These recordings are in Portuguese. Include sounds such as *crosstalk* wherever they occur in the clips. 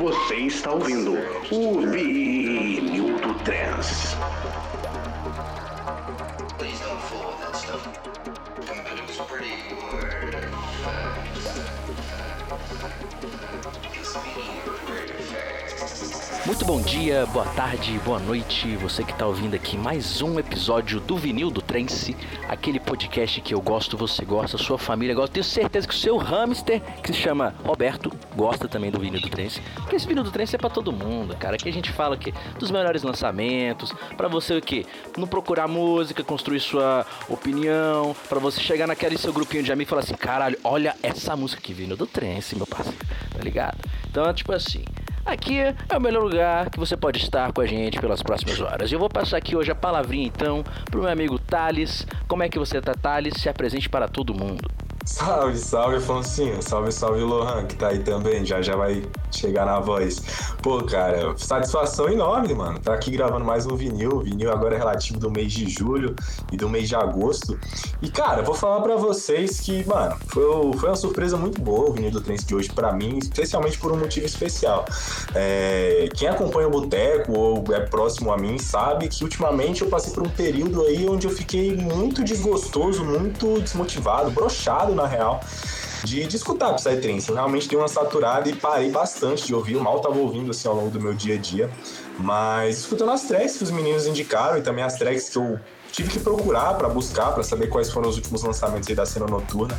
Você está ouvindo o Vinil do Trans. Muito bom dia, boa tarde, boa noite, você que está ouvindo aqui mais um episódio do Vinil do Trance, aquele podcast que eu gosto, você gosta, sua família gosta. Tenho certeza que o seu hamster, que se chama Roberto, gosta também do Vinil do Trance, porque esse Vinil do Trance é para todo mundo, cara. Aqui a gente fala que dos melhores lançamentos, para você o que? Não procurar música, construir sua opinião, para você chegar naquele seu grupinho de amigos e falar assim, caralho, olha essa música aqui, Vinil do Trance, meu parceiro, tá ligado? Então é tipo assim. Aqui é o melhor lugar que você pode estar com a gente pelas próximas horas. Eu vou passar aqui hoje a palavrinha então pro meu amigo Thales. Como é que você tá, Thales? Se apresente para todo mundo. Salve, salve, Afonsinho. Salve, salve, Lohan, que tá aí também. Já já vai chegar na voz. Pô, cara, satisfação enorme, mano. Tá aqui gravando mais um vinil. Vinil agora é relativo do mês de julho e do mês de agosto. E, cara, vou falar pra vocês que, mano, foi, foi uma surpresa muito boa o vinil do Trance de hoje pra mim, especialmente por um motivo especial. É, quem acompanha o Boteco ou é próximo a mim sabe que ultimamente eu passei por um período aí onde eu fiquei muito desgostoso, muito desmotivado, brochado na real, de, de escutar Psytrance. Eu realmente dei uma saturada e parei bastante de ouvir. Mal tava ouvindo assim ao longo do meu dia a dia. Mas escutando as tracks que os meninos indicaram e também as tracks que eu tive que procurar para buscar, para saber quais foram os últimos lançamentos da cena noturna.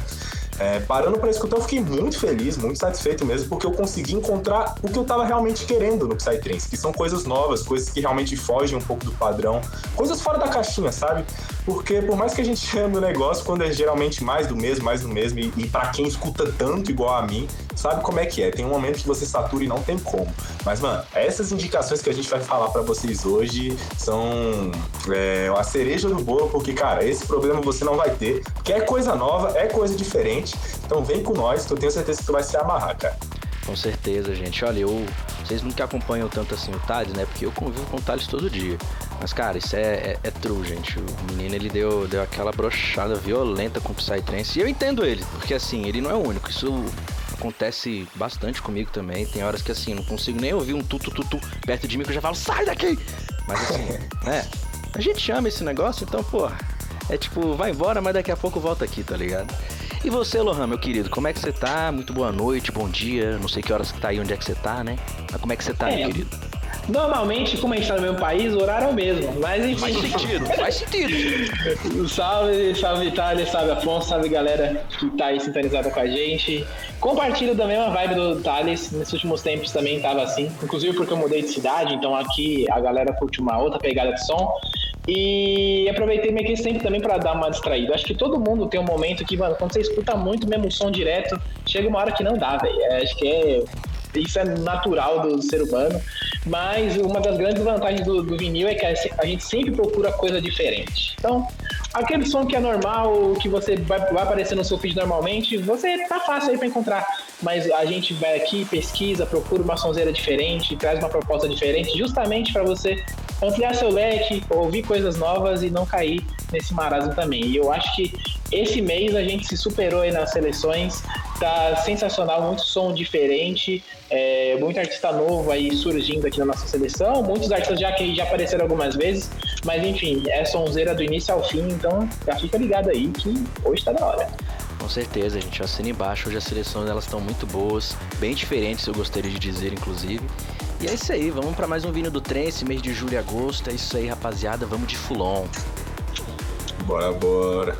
É, parando para escutar, eu fiquei muito feliz, muito satisfeito mesmo, porque eu consegui encontrar o que eu tava realmente querendo no Psytrance, que são coisas novas, coisas que realmente fogem um pouco do padrão, coisas fora da caixinha, sabe? Porque por mais que a gente *laughs* chame o negócio, quando é geralmente mais do mesmo, mais do mesmo, e, e para quem escuta tanto igual a mim, sabe como é que é. Tem um momento que você satura e não tem como. Mas, mano, essas indicações que a gente vai falar para vocês hoje são é, a cereja do bolo, porque, cara, esse problema você não vai ter, porque é coisa nova, é coisa diferente. Então vem com nós, que eu tenho certeza que tu vai se amarrar, cara. Com certeza, gente. Olha, eu. Vocês nunca acompanham tanto assim o Thales, né? Porque eu convivo com o Thales todo dia. Mas, cara, isso é, é, é true, gente. O menino, ele deu, deu aquela brochada violenta com o Psytrance. E eu entendo ele, porque assim, ele não é o único. Isso acontece bastante comigo também. Tem horas que assim, não consigo nem ouvir um tu-tu-tu-tu perto de mim que eu já falo, sai daqui! Mas assim, *laughs* né? A gente ama esse negócio, então, pô, é tipo, vai embora, mas daqui a pouco volta aqui, tá ligado? E você, Lohan, meu querido, como é que você tá? Muito boa noite, bom dia. Não sei que horas que tá aí, onde é que você tá, né? Mas como é que você tá, É. meu querido? Normalmente, como a gente tá no mesmo país, o horário é o mesmo. Mas enfim. Faz sentido, faz sentido. *laughs* salve, salve Itália, salve Afonso, salve galera que tá aí sintonizada com a gente. Compartilho da mesma vibe do Thales. Nesses últimos tempos também tava assim. Inclusive porque eu mudei de cidade, então aqui a galera curte uma outra pegada de som. E aproveitei meio que esse tempo também pra dar uma distraída. Acho que todo mundo tem um momento que, mano, quando você escuta muito o mesmo som direto, chega uma hora que não dá, velho. É, Acho que é isso é natural do ser humano, mas uma das grandes vantagens do, do vinil é que a, gente sempre procura coisa diferente. Então, aquele som que é normal, que você vai, vai aparecer no seu feed normalmente, você tá fácil aí pra encontrar. Mas a gente vai aqui, pesquisa, procura uma sonzeira diferente, traz uma proposta diferente, justamente para você ampliar seu leque, ouvir coisas novas e não cair nesse marasmo também. E eu acho que esse mês a gente se superou aí nas seleções, tá sensacional, muito som diferente, é, muito artista novo aí surgindo aqui na nossa seleção, muitos artistas já que já apareceram algumas vezes, mas enfim, é sonzeira do início ao fim, então já fica ligado aí que hoje tá da hora. Com certeza, gente. Assina embaixo. Hoje as seleções elas estão muito boas, bem diferentes, eu gostaria de dizer, inclusive. E é isso aí, vamos para mais um vinho do trem, esse mês de julho e agosto. É isso aí, rapaziada. Vamos de Fulon. Bora, bora.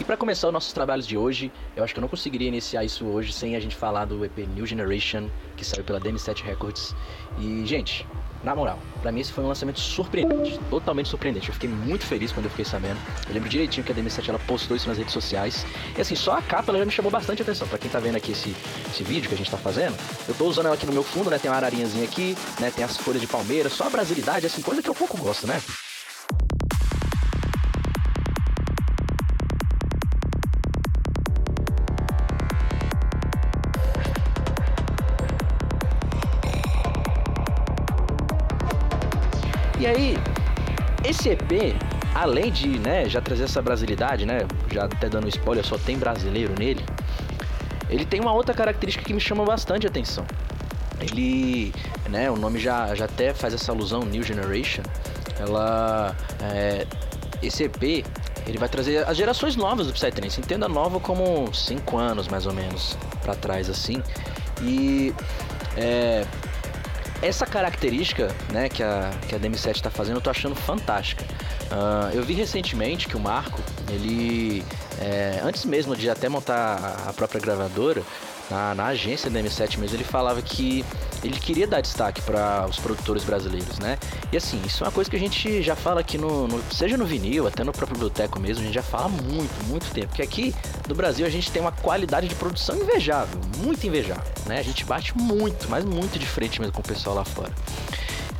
E para começar os nossos trabalhos de hoje, eu acho que eu não conseguiria iniciar isso hoje sem a gente falar do EP New Generation, que saiu pela DM7 Records. E, gente, na moral, pra mim esse foi um lançamento surpreendente, totalmente surpreendente. Eu fiquei muito feliz quando eu fiquei sabendo. Eu lembro direitinho que a DM7 ela postou isso nas redes sociais. E assim, só a capa ela já me chamou bastante atenção. Pra quem tá vendo aqui esse, esse vídeo que a gente tá fazendo, eu tô usando ela aqui no meu fundo, né? Tem uma ararinhazinha aqui, né? Tem as folhas de palmeira, só a brasilidade, assim, coisa que eu pouco gosto, né? Esse EP, além de, né, já trazer essa brasilidade, né, já até dando spoiler, só tem brasileiro nele. ele tem uma outra característica que me chama bastante atenção. Ele, né, o nome já, já até faz essa alusão, New Generation. Ela, é, esse EP, ele vai trazer as gerações novas do Psytrance. Entenda nova como 5 anos mais ou menos para trás assim. E é, essa característica né, que a, que a DM7 está fazendo, eu tô achando fantástica. Uh, eu vi recentemente que o Marco, ele, é, antes mesmo de até montar a própria gravadora, na, na agência da M7 mesmo, ele falava que ele queria dar destaque para os produtores brasileiros, né? E assim, isso é uma coisa que a gente já fala aqui no, no, seja no vinil, até no próprio biblioteco mesmo, a gente já fala muito, muito tempo. Porque aqui no Brasil a gente tem uma qualidade de produção invejável, muito invejável, né? A gente bate muito, mas muito de frente mesmo com o pessoal lá fora.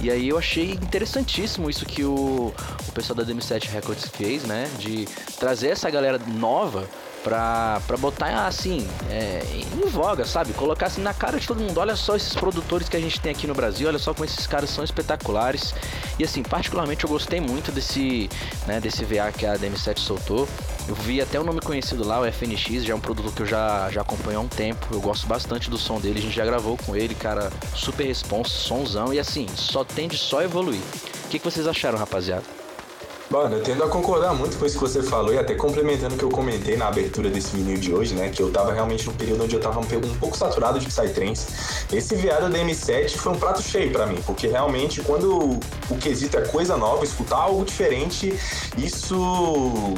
E aí eu achei interessantíssimo isso que o, o pessoal da DM7 Records fez, né? De trazer essa galera nova pra, pra botar assim, é, em voga, sabe? Colocar assim na cara de todo mundo. Olha só esses produtores que a gente tem aqui no Brasil, olha só como esses caras são espetaculares. E assim, particularmente eu gostei muito desse, né, desse VA que a DM7 soltou. Eu vi até o nome conhecido lá, o FNX, já é um produto que eu já, já acompanho há um tempo. Eu gosto bastante do som dele, a gente já gravou com ele, cara, super response, sonzão e assim, só tende só evoluir. O que, que vocês acharam, rapaziada? Mano, eu tendo a concordar muito com isso que você falou e até complementando o que eu comentei na abertura desse vinil de hoje, né? Que eu tava realmente no período onde eu tava um, pouco saturado de Psytrance. Esse viado da M7 foi um prato cheio para mim, porque realmente quando o quesito é coisa nova, escutar algo diferente, isso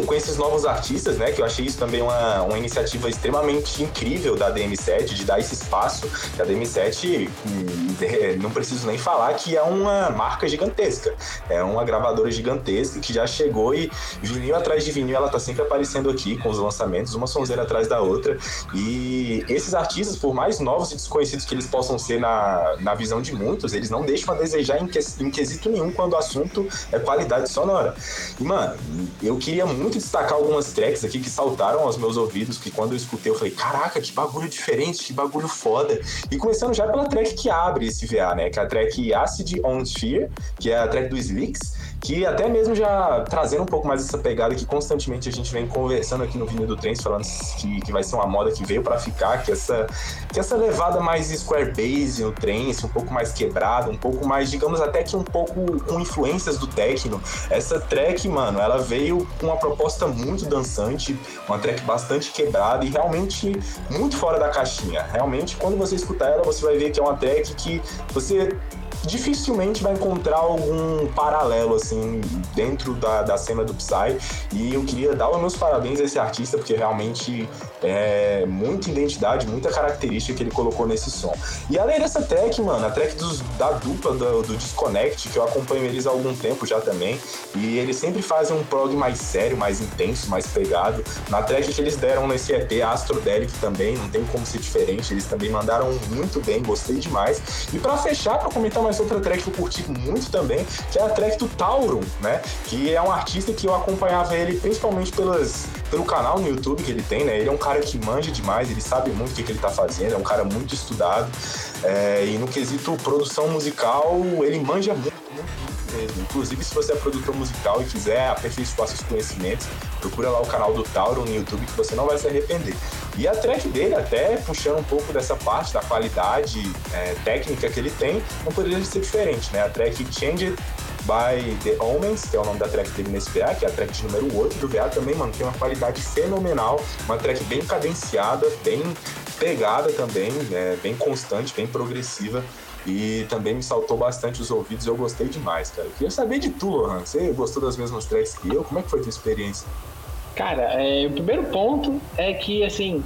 vindo com esses novos artistas, né? Que eu achei isso também uma, uma iniciativa extremamente incrível da DM7, de dar esse espaço. A DM7, hum, não preciso nem falar que é uma marca gigantesca, é uma gravadora gigantesca gigantesca que já chegou e vinil atrás de vinil ela tá sempre aparecendo aqui com os lançamentos, uma sonzeira atrás da outra. E esses artistas, por mais novos e desconhecidos que eles possam ser na, na visão de muitos, eles não deixam a desejar em, que, em quesito nenhum quando o assunto é qualidade sonora. E, mano, eu queria muito destacar algumas tracks aqui que saltaram aos meus ouvidos, que quando eu escutei eu falei, caraca, que bagulho diferente, que bagulho foda. E começando já pela track que abre esse VA, né? Que é a track Acid on Sphere, que é a track do Slicks, que até mesmo já trazendo um pouco mais essa pegada que constantemente a gente vem conversando aqui no Vinho do Trens, falando que, que vai ser uma moda que veio para ficar, que essa, que essa levada mais square base no trance, um pouco mais quebrada, um pouco mais, digamos até que um pouco com influências do techno. Essa track, mano, ela veio com uma proposta muito dançante, uma track bastante quebrada e realmente muito fora da caixinha. Realmente, quando você escutar ela, você vai ver que é uma track que você dificilmente vai encontrar algum paralelo, assim, dentro da, da cena do Psy. E eu queria dar os meus parabéns a esse artista, porque realmente é muita identidade, muita característica que ele colocou nesse som. E além dessa track, mano, a track dos, da dupla do, do Disconnect, que eu acompanho eles há algum tempo já também, e eles sempre fazem um prog mais sério, mais intenso, mais pegado. Na track que eles deram nesse EP, Astrodelic também, não tem como ser diferente, eles também mandaram muito bem, gostei demais. E para fechar, para comentar mais outra track que eu curti muito também, que é a track do Tauron, né? Que é um artista que eu acompanhava ele principalmente pelas, pelo canal no YouTube que ele tem, né? Ele é um cara que manja demais, ele sabe muito o que, que ele tá fazendo, é um cara muito estudado. É, e no quesito produção musical, ele manja muito, muito, mesmo. Inclusive, se você é produtor musical e quiser aperfeiçoar seus conhecimentos, procura lá o canal do Tauro no YouTube que você não vai se arrepender. E a track dele, até puxando um pouco dessa parte da qualidade é, técnica que ele tem, não poderia ser diferente, né? A track Change by The Omens, que é o nome da track dele nesse VA, que é a track de número 8 do VA também, mano, tem uma qualidade fenomenal, uma track bem cadenciada, bem pegada também, é, bem constante, bem progressiva. E também me saltou bastante os ouvidos, eu gostei demais, cara. Eu queria saber de tu, Lohan. Você gostou das mesmas tracks que eu? Como é que foi a tua experiência? Cara, é, o primeiro ponto é que, assim,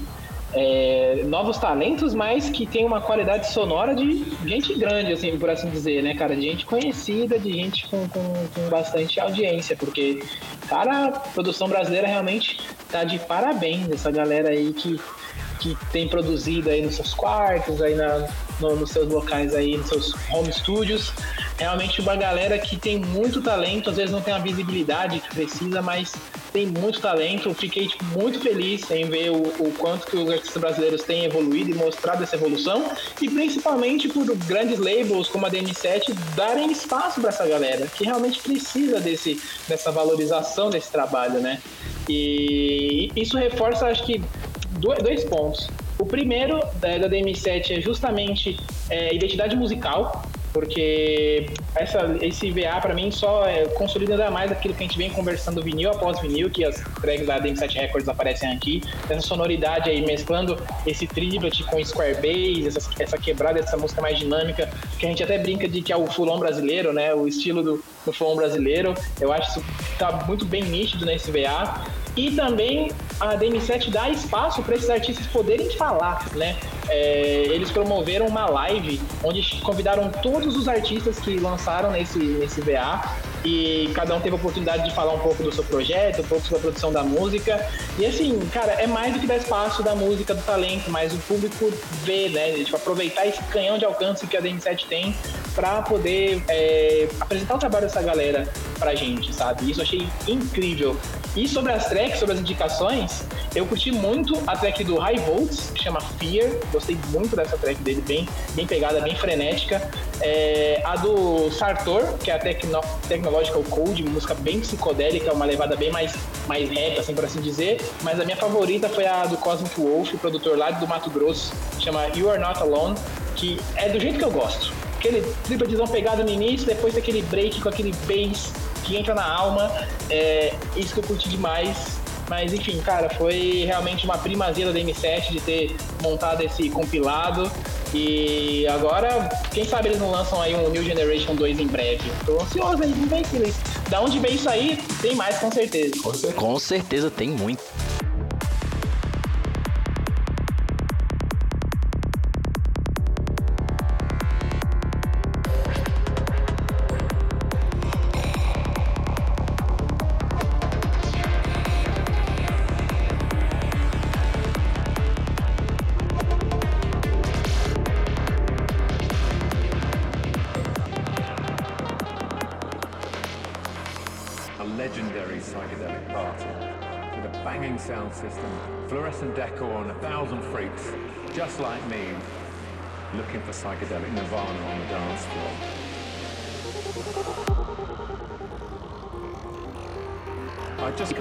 é, novos talentos, mas que tem uma qualidade sonora de gente grande, assim, por assim dizer, né, cara? De gente conhecida, de gente com, com, com bastante audiência, porque, cara, a produção brasileira realmente tá de parabéns, essa galera aí que, que tem produzido aí nos seus quartos, aí na, no, nos seus locais aí, nos seus home studios. Realmente uma galera que tem muito talento, às vezes não tem a visibilidade que precisa, mas tem muito talento. Fiquei tipo, muito feliz em ver o, o, quanto que os artistas brasileiros têm evoluído e mostrado essa evolução. E principalmente por grandes labels como a DM7 darem espaço para essa galera, que realmente precisa desse, dessa valorização desse trabalho, né? E isso reforça, acho que dois, pontos. O primeiro é, da DM7 é justamente é, identidade musical, porque essa, esse VA para mim só é, consolida ainda mais aquilo que a gente vem conversando vinil após vinil, que as tracks da DM7 Records aparecem aqui, essa sonoridade aí mesclando esse triplet com square bass, essa, essa quebrada, essa música mais dinâmica, que a gente até brinca de que é o fulon brasileiro, né, o estilo do, do brasileiro, eu acho que isso tá muito bem nítido nesse VA, e também a DM7 dá espaço para esses artistas poderem falar, né? É, eles promoveram uma live onde convidaram todos os artistas que lançaram nesse, nesse VA e cada um teve a oportunidade de falar um pouco do seu projeto, um pouco sobre a produção da música. E assim, cara, é mais do que dar espaço da música, do talento, mas o público vê, né? Tipo, aproveitar esse canhão de alcance que a DM7 tem para poder é, apresentar o trabalho dessa galera pra gente, sabe? Isso eu achei incrível. E sobre as tracks, sobre as indicações, eu curti muito a track do High Volts, que chama Fear. Gostei muito dessa track dele, bem, bem pegada, bem frenética. É, a do Sartor, que é a Tecno Technological Code, música bem psicodélica, uma levada bem mais, mais reta, assim por assim dizer. Mas a minha favorita foi a do Cosmic Wolf, produtor lá do Mato Grosso, chama You Are Not Alone, que é do jeito que eu gosto. Aquele tripadizão pegado no início, depois daquele break com aquele bass que entra na alma. É isso que eu curti demais. Mas enfim, cara, foi realmente uma primazia da DM7 de ter montado esse compilado. E agora, quem sabe eles não lançam aí um New Generation 2 em breve. Tô ansioso aí, não vem que Da onde vem isso aí, tem mais com certeza. Com certeza tem muito.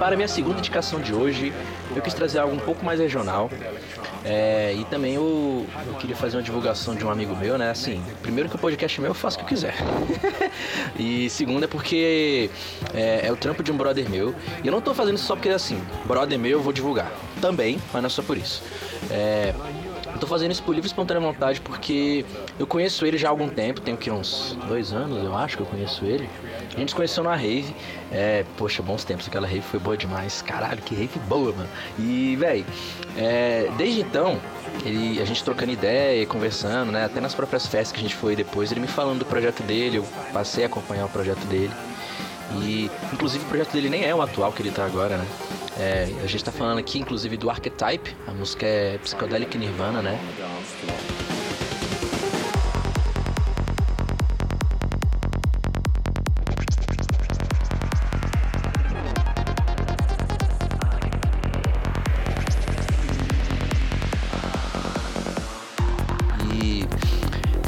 Para minha segunda indicação de hoje, eu quis trazer algo um pouco mais regional. É, e também eu, eu queria fazer uma divulgação de um amigo meu, né? Assim, primeiro que o podcast meu, eu faço o que eu quiser. *laughs* e segundo é porque é, é o trampo de um brother meu. E eu não tô fazendo isso só porque, assim, brother meu eu vou divulgar. Também, mas não é só por isso. É, eu tô fazendo isso por livre e espontânea vontade porque eu conheço ele já há algum tempo, tenho que uns dois anos, eu acho que eu conheço ele. A gente se conheceu na rave, é, poxa, bons tempos, aquela rave foi boa demais, caralho, que rave boa, mano. E, véi, é, desde então, ele, a gente trocando ideia, conversando, né, até nas próprias festas que a gente foi depois, ele me falando do projeto dele, eu passei a acompanhar o projeto dele. E, inclusive, o projeto dele nem é o atual que ele tá agora, né? É, a gente tá falando aqui, inclusive, do Archetype, a música é Psychedelic Nirvana, né?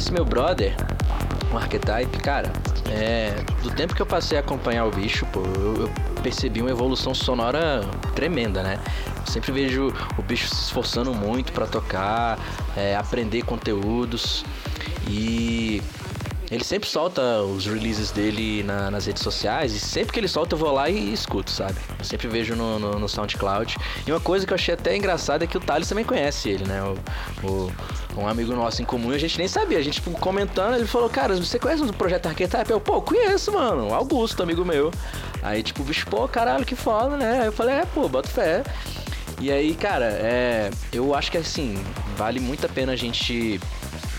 Esse meu brother, o Archetype, cara, é, do tempo que eu passei a acompanhar o bicho, pô, eu, eu percebi uma evolução sonora tremenda, né? Eu sempre vejo o bicho se esforçando muito pra tocar, é, aprender conteúdos e ele sempre solta os releases dele na- nas redes sociais e sempre que ele solta eu vou lá e escuto, sabe? Eu sempre vejo no, no- no SoundCloud. E uma coisa que eu achei até engraçada é que o Thales também conhece ele, né? O, o- um amigo nosso em comum, a gente nem sabia. A gente tipo, comentando, ele falou, cara, você conhece o projeto Archetype? Eu, pô, conheço, mano. Augusto, amigo meu. Aí, tipo, bicho, pô, caralho, que foda, né? Aí eu falei, é, pô, bota fé. E aí, cara, é, eu acho que assim, vale muito a pena a gente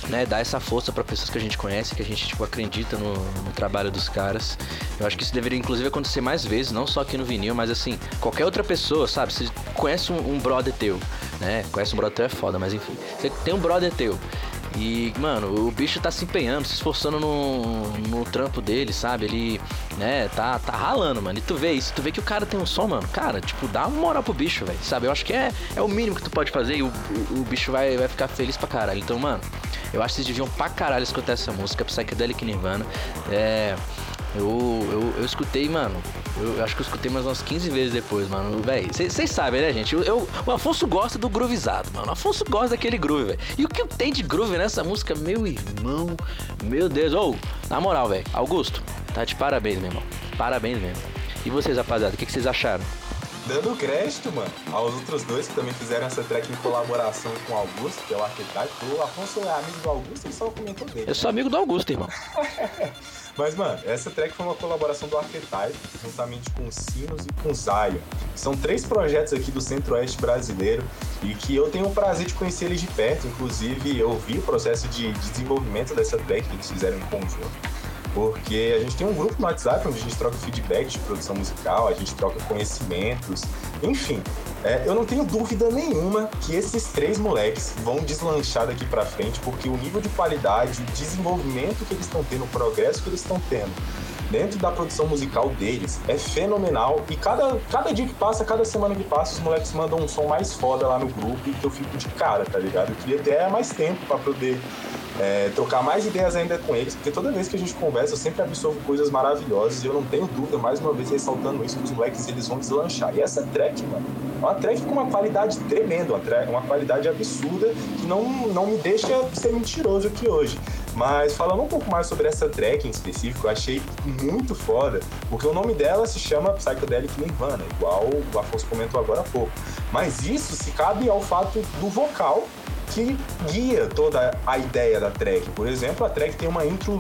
né, dar essa força para pessoas que a gente conhece, que a gente tipo, acredita no, no trabalho dos caras. Eu acho que isso deveria inclusive acontecer mais vezes, não só aqui no vinil, mas assim, qualquer outra pessoa, sabe? Você conhece um, um brother teu, né? Conhece um brother teu é foda, mas enfim, você tem um brother teu. E, mano, o bicho tá se empenhando, se esforçando no, no trampo dele, sabe? Ele, né, tá, tá ralando, mano. E tu vê isso, tu vê que o cara tem um som, mano. Cara, tipo, dá uma moral pro bicho, velho, sabe? Eu acho que é, é o mínimo que tu pode fazer e o, o, o bicho vai, vai ficar feliz pra caralho. Então, mano, eu acho que vocês deviam pra caralho escutar essa música, Psychedelic Nirvana. É. Eu, eu, eu escutei, mano. Eu acho que eu escutei mais umas 15 vezes depois, mano. Véi, vocês sabem, né, gente? Eu, eu- o Afonso gosta do groovizado, mano. O Afonso gosta daquele groove, velho. E o que tem de groove nessa música, meu irmão? Meu Deus. Ô, na moral, velho. Augusto, tá de parabéns, meu irmão. Parabéns mesmo. E vocês, rapaziada, o que, que vocês acharam? Dando crédito, mano, aos outros dois que também fizeram essa track em colaboração com o Augusto, que é o arquiteto. O Afonso é amigo do Augusto, ele só comentou dele. Eu sou amigo do Augusto, irmão. *laughs* Mas, mano, essa track foi uma colaboração do Archetype, juntamente com o Sinos e com o Zion. São três projetos aqui do Centro-Oeste brasileiro e que eu tenho o prazer de conhecer eles de perto. Inclusive, eu vi o processo de de desenvolvimento dessa track que eles fizeram em conjunto. Porque a gente tem um grupo no WhatsApp onde a gente troca feedback de produção musical, a gente troca conhecimentos, enfim. é, eu não tenho dúvida nenhuma que esses três moleques vão deslanchar daqui pra frente, porque o nível de qualidade, o desenvolvimento que eles estão tendo, o progresso que eles estão tendo dentro da produção musical deles é fenomenal. E cada, cada dia que passa, cada semana que passa, os moleques mandam um som mais foda lá no grupo e que eu fico de cara, tá ligado? Eu queria ter mais tempo pra poder é, trocar mais ideias ainda com eles, porque toda vez que a gente conversa, eu sempre absorvo coisas maravilhosas e eu não tenho dúvida, mais uma vez ressaltando isso, que os moleques eles vão deslanchar. E essa track, mano, é uma track com uma qualidade tremenda, uma, tra- uma qualidade absurda que não, não me deixa ser mentiroso aqui hoje. Mas falando um pouco mais sobre essa track em específico, eu achei muito foda, porque o nome dela se chama Psychedelic Nirvana, igual o Afonso comentou agora há pouco. Mas isso se cabe ao fato do vocal que guia toda a ideia da track. Por exemplo, a track tem uma intro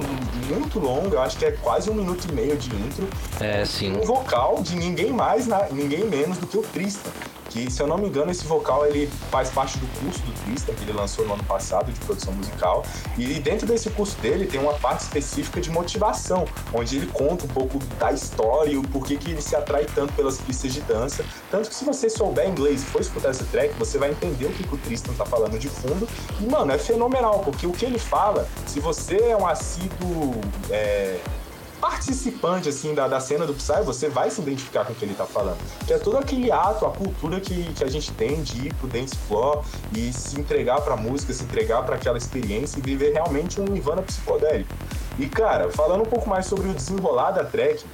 muito longa, eu acho que é quase um minuto e meio de intro, É, sim. um vocal de ninguém mais, ninguém menos do que o Tristan. Que, se eu não me engano, esse vocal ele faz parte do curso do Tristan, que ele lançou no ano passado de produção musical. E dentro desse curso dele tem uma parte específica de motivação, onde ele conta um pouco da história e o porquê que ele se atrai tanto pelas pistas de dança. Tanto que se você souber inglês e for escutar essa track, você vai entender o que, que o Tristan tá falando de fundo. E, mano, é fenomenal, porque o que ele fala, se você é um assíduo. é, participante assim da, da cena do Psy, você vai se identificar com o que ele tá falando. Que é todo aquele ato, a cultura que, que a gente tem de ir pro dance floor e se entregar pra música, se entregar pra aquela experiência e viver realmente um Nirvana psicodélico. E cara, falando um pouco mais sobre o desenrolar da track,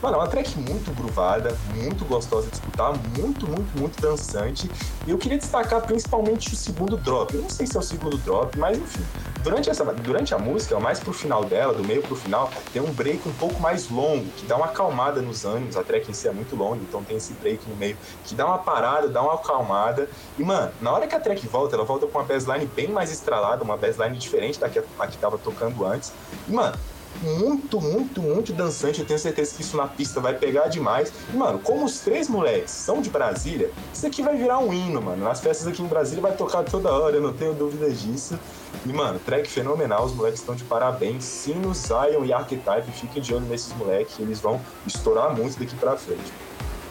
Mano, é uma track muito groovada, muito gostosa de escutar, muito, muito, muito dançante. E eu queria destacar principalmente o segundo drop. Eu não sei se é o segundo drop, mas enfim. Durante, essa, durante a música, mais pro final dela, do meio pro final, tem um break um pouco mais longo, que dá uma acalmada nos ânimos. A track em si é muito longa, então tem esse break no meio que dá uma parada, dá uma acalmada. E, mano, na hora que a track volta, ela volta com uma bassline bem mais estralada, uma bassline diferente da que, a que tava tocando antes. E, mano, muito, muito, muito dançante. Eu tenho certeza que isso na pista vai pegar demais. E, mano, como os três moleques são de Brasília, isso aqui vai virar um hino, mano. Nas festas aqui em Brasília vai tocar toda hora, eu não tenho dúvidas disso. E, mano, track fenomenal, os moleques estão de parabéns. Sino, Zion e Archetype, fiquem de olho nesses moleques, eles vão estourar muito daqui pra frente.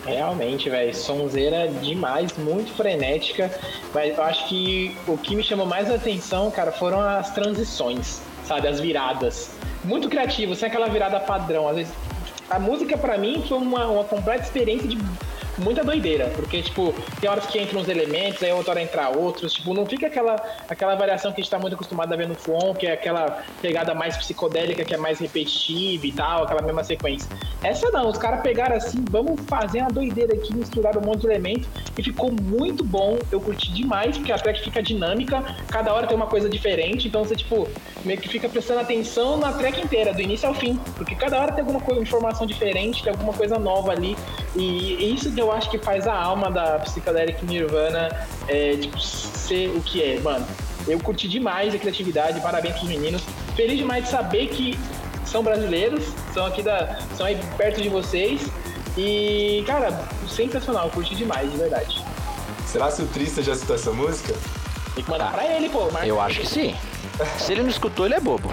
Realmente, velho, sonzeira demais, muito frenética. Mas eu acho que o que me chamou mais atenção, cara, foram as transições, sabe? As viradas. Muito criativo, sem aquela virada padrão. Às vezes, a música pra mim foi uma, uma completa experiência de muita doideira, porque, tipo, tem horas que entram uns elementos, aí outra hora entra outros, tipo, não fica aquela, aquela variação que a gente tá muito acostumado a ver no Fuon, que é aquela pegada mais psicodélica, que é mais repetitiva e tal, aquela mesma sequência. Essa não, os caras pegaram assim, vamos fazer uma doideira aqui, misturaram um monte de elementos e ficou muito bom, eu curti demais, porque a track fica dinâmica, cada hora tem uma coisa diferente, então você, tipo, meio que fica prestando atenção na track inteira, do início ao fim, porque cada hora tem alguma coisa, informação diferente, tem alguma coisa nova ali, e isso que eu acho que faz a alma da Psychedelic Nirvana é, tipo, ser o que é, mano. Eu curti demais a criatividade, parabéns pros meninos. Feliz demais de saber que são brasileiros, são aqui da. são aí perto de vocês. E, cara, sensacional, curti demais, de verdade. Será que o Trista já citou essa música? Tem que mandar pra ele, pô. Marca Eu acho que sim. Se ele não escutou, ele é bobo.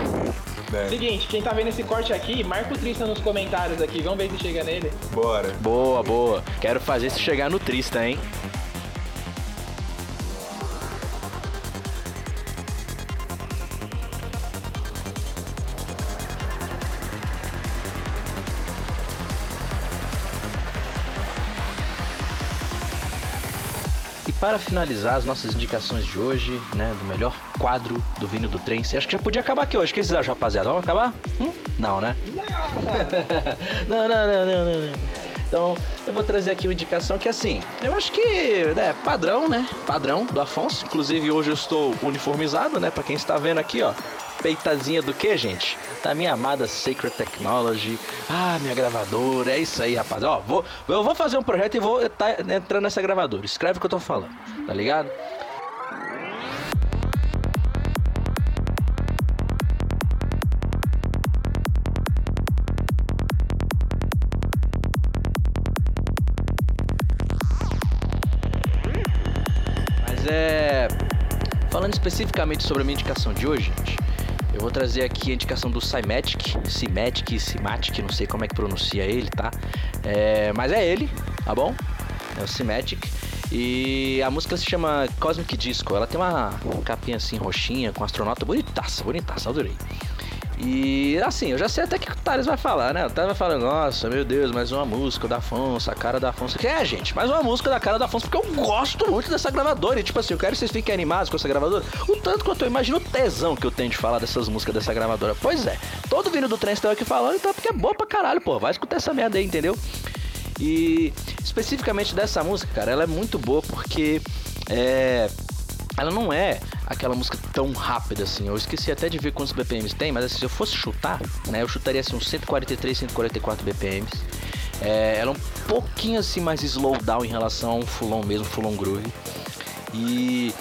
Seguinte, quem tá vendo esse corte aqui, marca o Tristan nos comentários aqui, vamos ver se chega nele. Bora. Boa, boa. Quero fazer se chegar no Trista, hein? Para finalizar as nossas indicações de hoje, né, do melhor quadro do vinho do trem, acho que já podia acabar aqui hoje. O que vocês acham, rapaziada? Vamos acabar? Hum? Não, né? *laughs* não, não, não, não, não. Então, eu vou trazer aqui uma indicação que, assim, eu acho que é padrão, né? Padrão do Afonso. Inclusive, hoje eu estou uniformizado, né? Pra quem está vendo aqui, ó. Peitazinha do que, gente? Da minha amada Sacred Technology. Ah, minha gravadora. É isso aí, rapaz. Ó, vou, eu vou fazer um projeto e vou estar entrando nessa gravadora. Escreve o que eu tô falando, tá ligado? Mas é. Falando especificamente sobre a minha indicação de hoje, gente, eu vou trazer aqui a indicação do Cymatic, Cymatic, Cymatic, não sei como é que pronuncia ele, tá? É, mas é ele, tá bom? É o Cymatic. E a música se chama Cosmic Disco. Ela tem uma capinha assim roxinha com astronauta bonitaça, bonitaça, adorei. E assim, eu já sei até que o Thales vai falar, né? O Thales vai falar, nossa, meu Deus, mais uma música da Afonso, a cara da Afonso. É, gente, mais uma música da cara da Afonso, porque eu gosto muito dessa gravadora. E tipo assim, eu quero que vocês fiquem animados com essa gravadora. O tanto quanto eu imagino o tesão que eu tenho de falar dessas músicas dessa gravadora. Pois é, todo vindo do trem estão aqui falando, então é porque é boa pra caralho, pô. Vai escutar essa merda aí, entendeu? E especificamente dessa música, cara, ela é muito boa porque é, ela não é aquela música tão rápida assim. Eu esqueci até de ver quantos BPMs tem, mas assim, se eu fosse chutar, né, eu chutaria assim uns 143, 144 BPMs. É, ela é um pouquinho assim mais slow down em relação a um full on mesmo, full on groove. E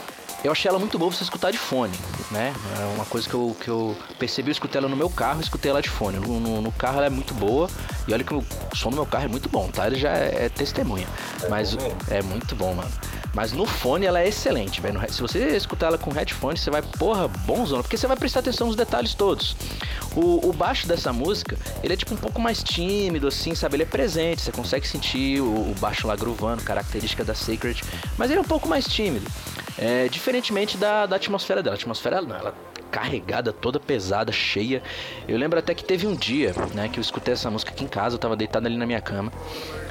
eu achei ela muito boa pra você escutar de fone, né? É uma coisa que eu, que eu percebi, eu escutei ela no meu carro, escutei ela de fone. No, no, no carro ela é muito boa, e olha que o som do meu carro é muito bom, tá? Ele já é, é testemunha. Mas é muito bom, mano. Mas no fone ela é excelente, velho. Se você escutar ela com headphone, você vai, porra, bonzona, porque você vai prestar atenção nos detalhes todos. O, o baixo dessa música, ele é tipo um pouco mais tímido, assim, sabe? Ele é presente, você consegue sentir o, o baixo lá gruvando, característica da Sacred, mas ele é um pouco mais tímido. É, diferentemente da, da atmosfera dela. A atmosfera, não, ela carregada, toda pesada, cheia. Eu lembro até que teve um dia, né, que eu escutei essa música aqui em casa, eu tava deitado ali na minha cama.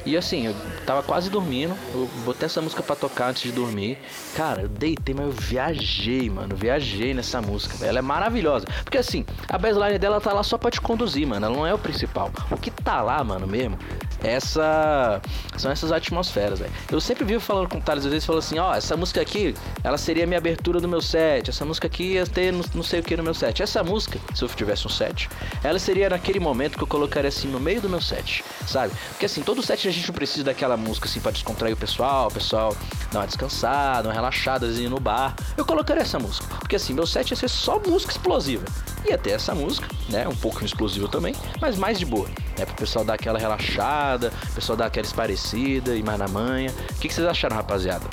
E assim, eu tava quase dormindo, eu botei essa música para tocar antes de dormir. Cara, eu deitei, mas eu viajei, mano, viajei nessa música. Ela é maravilhosa. Porque assim, a baseline dela tá lá só pra te conduzir, mano, ela não é o principal. O que tá lá, mano, mesmo, essa são essas atmosferas, velho. Eu sempre vivo falando com o Thales, às vezes falou assim, ó, oh, essa música aqui, ela seria a minha abertura do meu set, essa música aqui ia ter não, não sei o que no meu set. Essa música, se eu tivesse um set, ela seria naquele momento que eu colocaria assim no meio do meu set, sabe? Porque assim, todo set a gente não precisa daquela música assim para descontrair o pessoal, o pessoal dar uma descansada, uma relaxadazinha no bar. Eu colocaria essa música, porque assim, meu set ia ser só música explosiva. Ia ter essa música, né? Um pouco explosiva também, mas mais de boa. Né, pro pessoal dar aquela relaxada, o pessoal dar aquela esparecida e mais na manha. O que, que vocês acharam, rapaziada?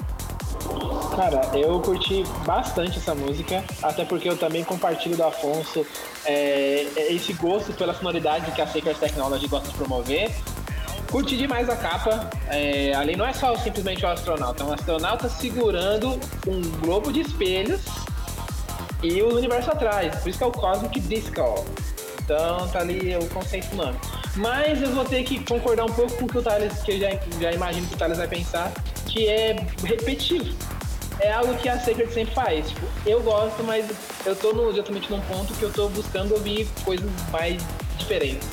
Cara, eu curti bastante essa música, até porque eu também compartilho do Afonso é, esse gosto pela sonoridade que a Sacred Technology gosta de promover. Curti demais a capa, é, ali não é só simplesmente o astronauta, é um astronauta segurando um globo de espelhos e o universo atrás, por isso que é o Cosmic Disco. Então tá ali o conceito nome. Mas eu vou ter que concordar um pouco com o que o Thales, que eu já, já imagino que o Thales vai pensar, que é repetitivo. É algo que a Sacred sempre faz. Tipo, eu gosto, mas eu tô no, exatamente num ponto que eu tô buscando ouvir coisas mais diferentes.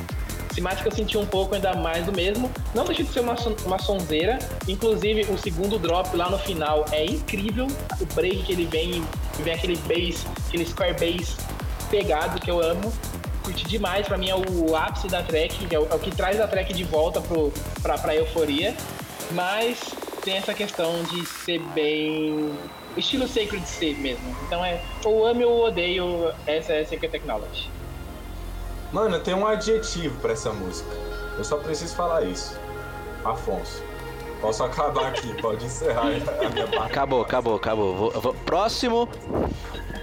Simática eu senti um pouco ainda mais do mesmo. Não deixa de ser uma, uma sonzeira. Inclusive, o segundo drop lá no final é incrível. O break que ele vem, vem aquele bass, aquele square bass pegado que eu amo curti demais, pra mim é o ápice da track, é o, é o que traz a track de volta pro, pra, pra euforia. Mas tem essa questão de ser bem. estilo Sacred State mesmo. Então é ou amo ou odeio essa é Sacred Technology. Mano, tem um adjetivo pra essa música. Eu só preciso falar isso. Afonso. Posso acabar aqui, *laughs* pode encerrar a minha parte. Acabou, acabou, acabou. Vou, vou, próximo.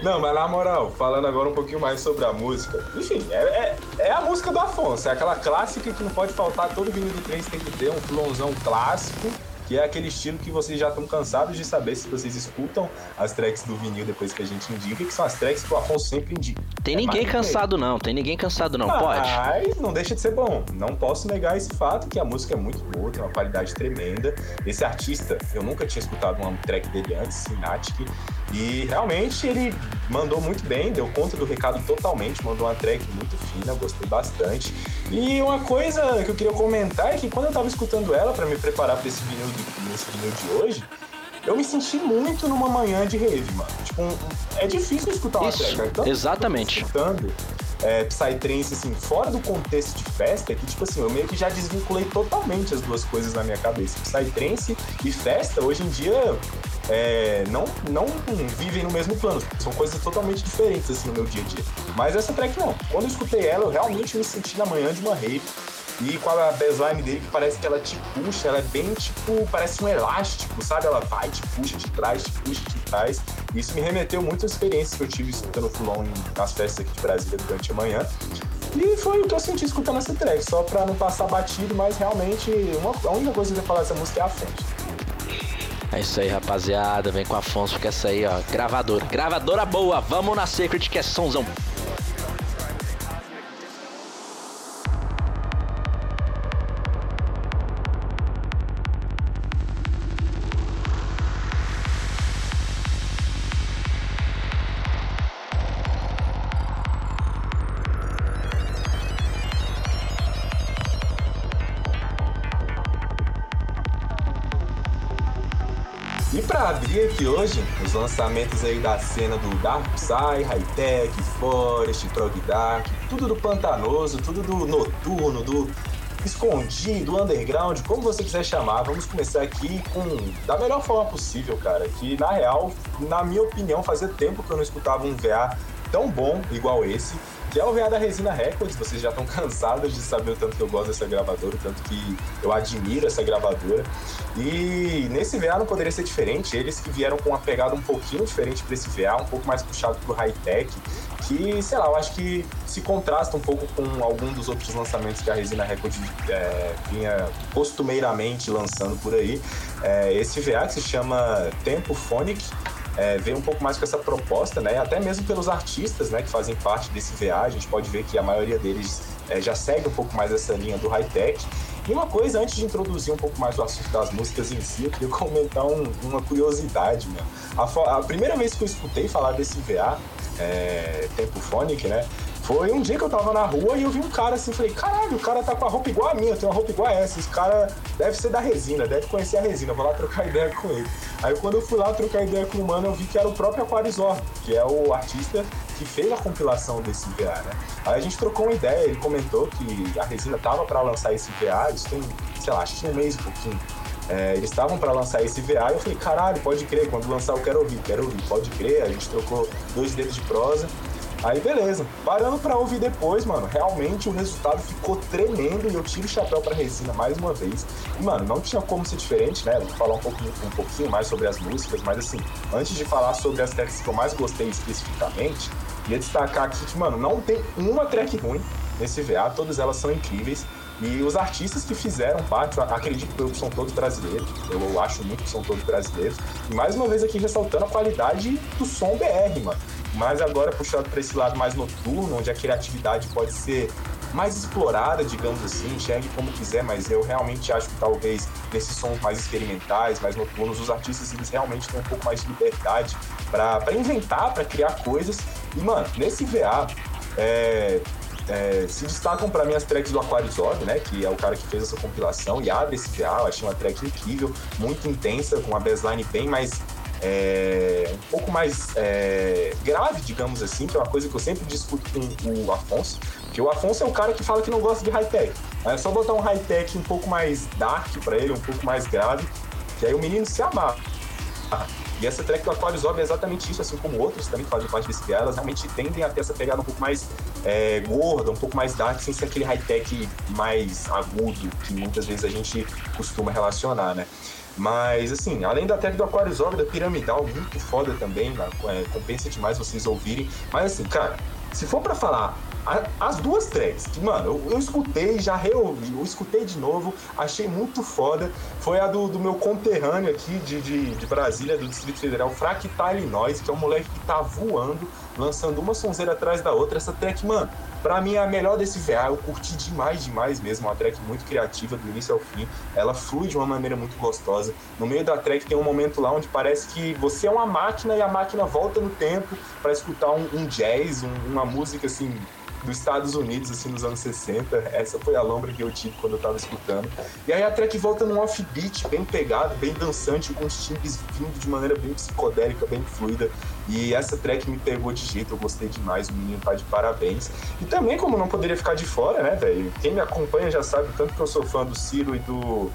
Não, mas na moral, falando agora um pouquinho mais sobre a música. Enfim, é, é, é a música do Afonso. É aquela clássica que não pode faltar. Todo vinho do trem tem que ter um flonzão clássico que é aquele estilo que vocês já estão cansados de saber se vocês escutam as tracks do vinil depois que a gente indica, que são as tracks que o Afonso sempre indica. Tem é ninguém cansado não, tem ninguém cansado não, pode? Mas não deixa de ser bom. Não posso negar esse fato que a música é muito boa, tem uma qualidade tremenda. Esse artista, eu nunca tinha escutado uma track dele antes, Sinatic, E realmente ele mandou muito bem, deu conta do recado totalmente, mandou uma track muito fina, gostei bastante. E uma coisa que eu queria comentar é que quando eu tava escutando ela para me preparar para esse vinil, de, vinil de hoje, eu me senti muito numa manhã de rave, mano. Tipo, um, é difícil escutar uma Isso, track. Tanto exatamente. escutando é, Psytrance, assim, fora do contexto de festa, que, tipo assim, eu meio que já desvinculei totalmente as duas coisas na minha cabeça. Psytrance e festa, hoje em dia, é, não, não vivem no mesmo plano. São coisas totalmente diferentes, assim, no meu dia a dia. Mas essa track não. Quando eu escutei ela, eu realmente me senti na manhã de uma rave. E com a baseline dele, que parece que ela te puxa, ela é bem tipo, parece um elástico, sabe? Ela vai, te puxa, te traz, te puxa, te traz. E isso me remeteu muito às experiências que eu tive escutando Fulon nas festas aqui de Brasília durante a manhã. E foi o que eu senti escutando essa track, só pra não passar batido, mas realmente uma, a única coisa que eu ia falar dessa música é a fonte. É isso aí, rapaziada. Vem com a Afonso, porque essa aí, ó, gravadora. Gravadora boa. Vamos na Secret, que é somzão. Aqui hoje, os lançamentos aí da cena do Dark Psy, High-Tech, Forest, Prog Dark, tudo do pantanoso, tudo do noturno, do escondido, underground, como você quiser chamar. Vamos começar aqui com da melhor forma possível, cara. Que na real, na minha opinião, fazia tempo que eu não escutava um VA tão bom igual esse que é o VA da Resina Records. Vocês já estão *laughs* cansados de saber o tanto que eu gosto dessa gravadora, o tanto que eu admiro essa gravadora. E nesse VA não poderia ser diferente. Eles que vieram com uma pegada um pouquinho diferente para esse VA, um pouco mais puxado pro high-tech, que, sei lá, eu acho que se contrasta um pouco com algum dos outros lançamentos que a Resina Records é, vinha costumeiramente lançando por aí. É, esse VA que se chama Tempo Phonic é, veio um pouco mais com essa proposta, né? Até mesmo pelos artistas, né, que fazem parte desse VA, a gente pode ver que a maioria deles é, já segue um pouco mais essa linha do high-tech. E uma coisa, antes de introduzir um pouco mais o assunto das músicas em si, eu queria comentar um, uma curiosidade, meu. A, a, primeira vez que eu escutei falar desse VA, é, Tempo Phonic, né? Foi um dia que eu tava na rua e eu vi um cara assim, falei, caralho, o cara tá com a roupa igual a minha, eu tenho uma roupa igual a essa. Esse cara deve ser da resina, deve conhecer a resina, vou lá trocar ideia com ele. Aí quando eu fui lá trocar ideia com o mano, eu vi que era o próprio Aquarizor, que é o artista que fez a compilação desse VA, né? Aí a gente trocou uma ideia, ele comentou que a resina tava para lançar esse VA, isso tem, sei lá, acho que tinha um mês e pouquinho. É, eles estavam para lançar esse VA e eu falei, caralho, pode crer, quando lançar eu quero ouvir, quero ouvir, pode crer. A gente trocou dois dedos de prosa. Aí beleza, parando pra ouvir depois, mano, realmente o resultado ficou tremendo e eu tiro o chapéu pra resina mais uma vez. E, mano, não tinha como ser diferente, né? Vou falar um, pouco, um pouquinho mais sobre as músicas, mas assim, antes de falar sobre as tracks que eu mais gostei especificamente, queria destacar aqui que, mano, não tem uma track ruim nesse VA, todas elas são incríveis. E os artistas que fizeram parte, acredito que são todos brasileiros, eu acho muito que são todos brasileiros. E mais uma vez aqui ressaltando a qualidade do som BR, mano mas agora puxado para esse lado mais noturno, onde a criatividade pode ser mais explorada, digamos assim, enxergue como quiser, mas eu realmente acho que talvez nesses sons mais experimentais, mais noturnos, os artistas eles realmente têm um pouco mais de liberdade para inventar, para criar coisas. E, mano, nesse VA, é, é, se destacam para mim as tracks do Aquarius né? Que é o cara que fez essa compilação e abre esse VA. Eu achei uma track incrível, muito intensa, com uma baseline bem mais é, um pouco mais é, grave, digamos assim, que é uma coisa que eu sempre discuto com o Afonso, que o Afonso é o cara que fala que não gosta de high-tech. É só botar um high-tech um pouco mais dark para ele, um pouco mais grave, que aí o menino se amarra. E essa track do Aquarius Orb é exatamente isso, assim como outros também que fazem parte desse guia, elas realmente tendem a ter essa pegada um pouco mais é, gorda, um pouco mais dark, sem ser aquele high-tech mais agudo que muitas vezes a gente costuma relacionar, né? Mas, assim, além da tag do Aquarius Ogre, da Piramidal, muito foda também, é, compensa demais vocês ouvirem. Mas, assim, cara, se for para falar a, as duas tracks, que, mano, eu, eu, escutei, já reouvi, eu escutei de novo, achei muito foda. Foi a do, do meu conterrâneo aqui de, de, de, Brasília, do Distrito Federal, Fractal Illinois, que é um moleque que tá voando, lançando uma sonzeira atrás da outra. Essa track, mano, Pra mim, é a melhor desse VA, eu curti demais, demais mesmo. Uma track muito criativa, do início ao fim. Ela flui de uma maneira muito gostosa. No meio da track tem um momento lá onde parece que você é uma máquina e a máquina volta no tempo para escutar um, um jazz, um, uma música assim dos Estados Unidos, assim, nos anos 60. Essa foi a lombra que eu tive quando eu tava escutando. E aí a track volta num offbeat, bem pegado, bem dançante, com os timbres vindo de maneira bem psicodélica, bem fluida. E essa track me pegou de jeito, eu gostei demais, o menino tá de parabéns. E também, como não poderia ficar de fora, né, velho? Quem me acompanha já sabe tanto que eu sou fã do Ciro e do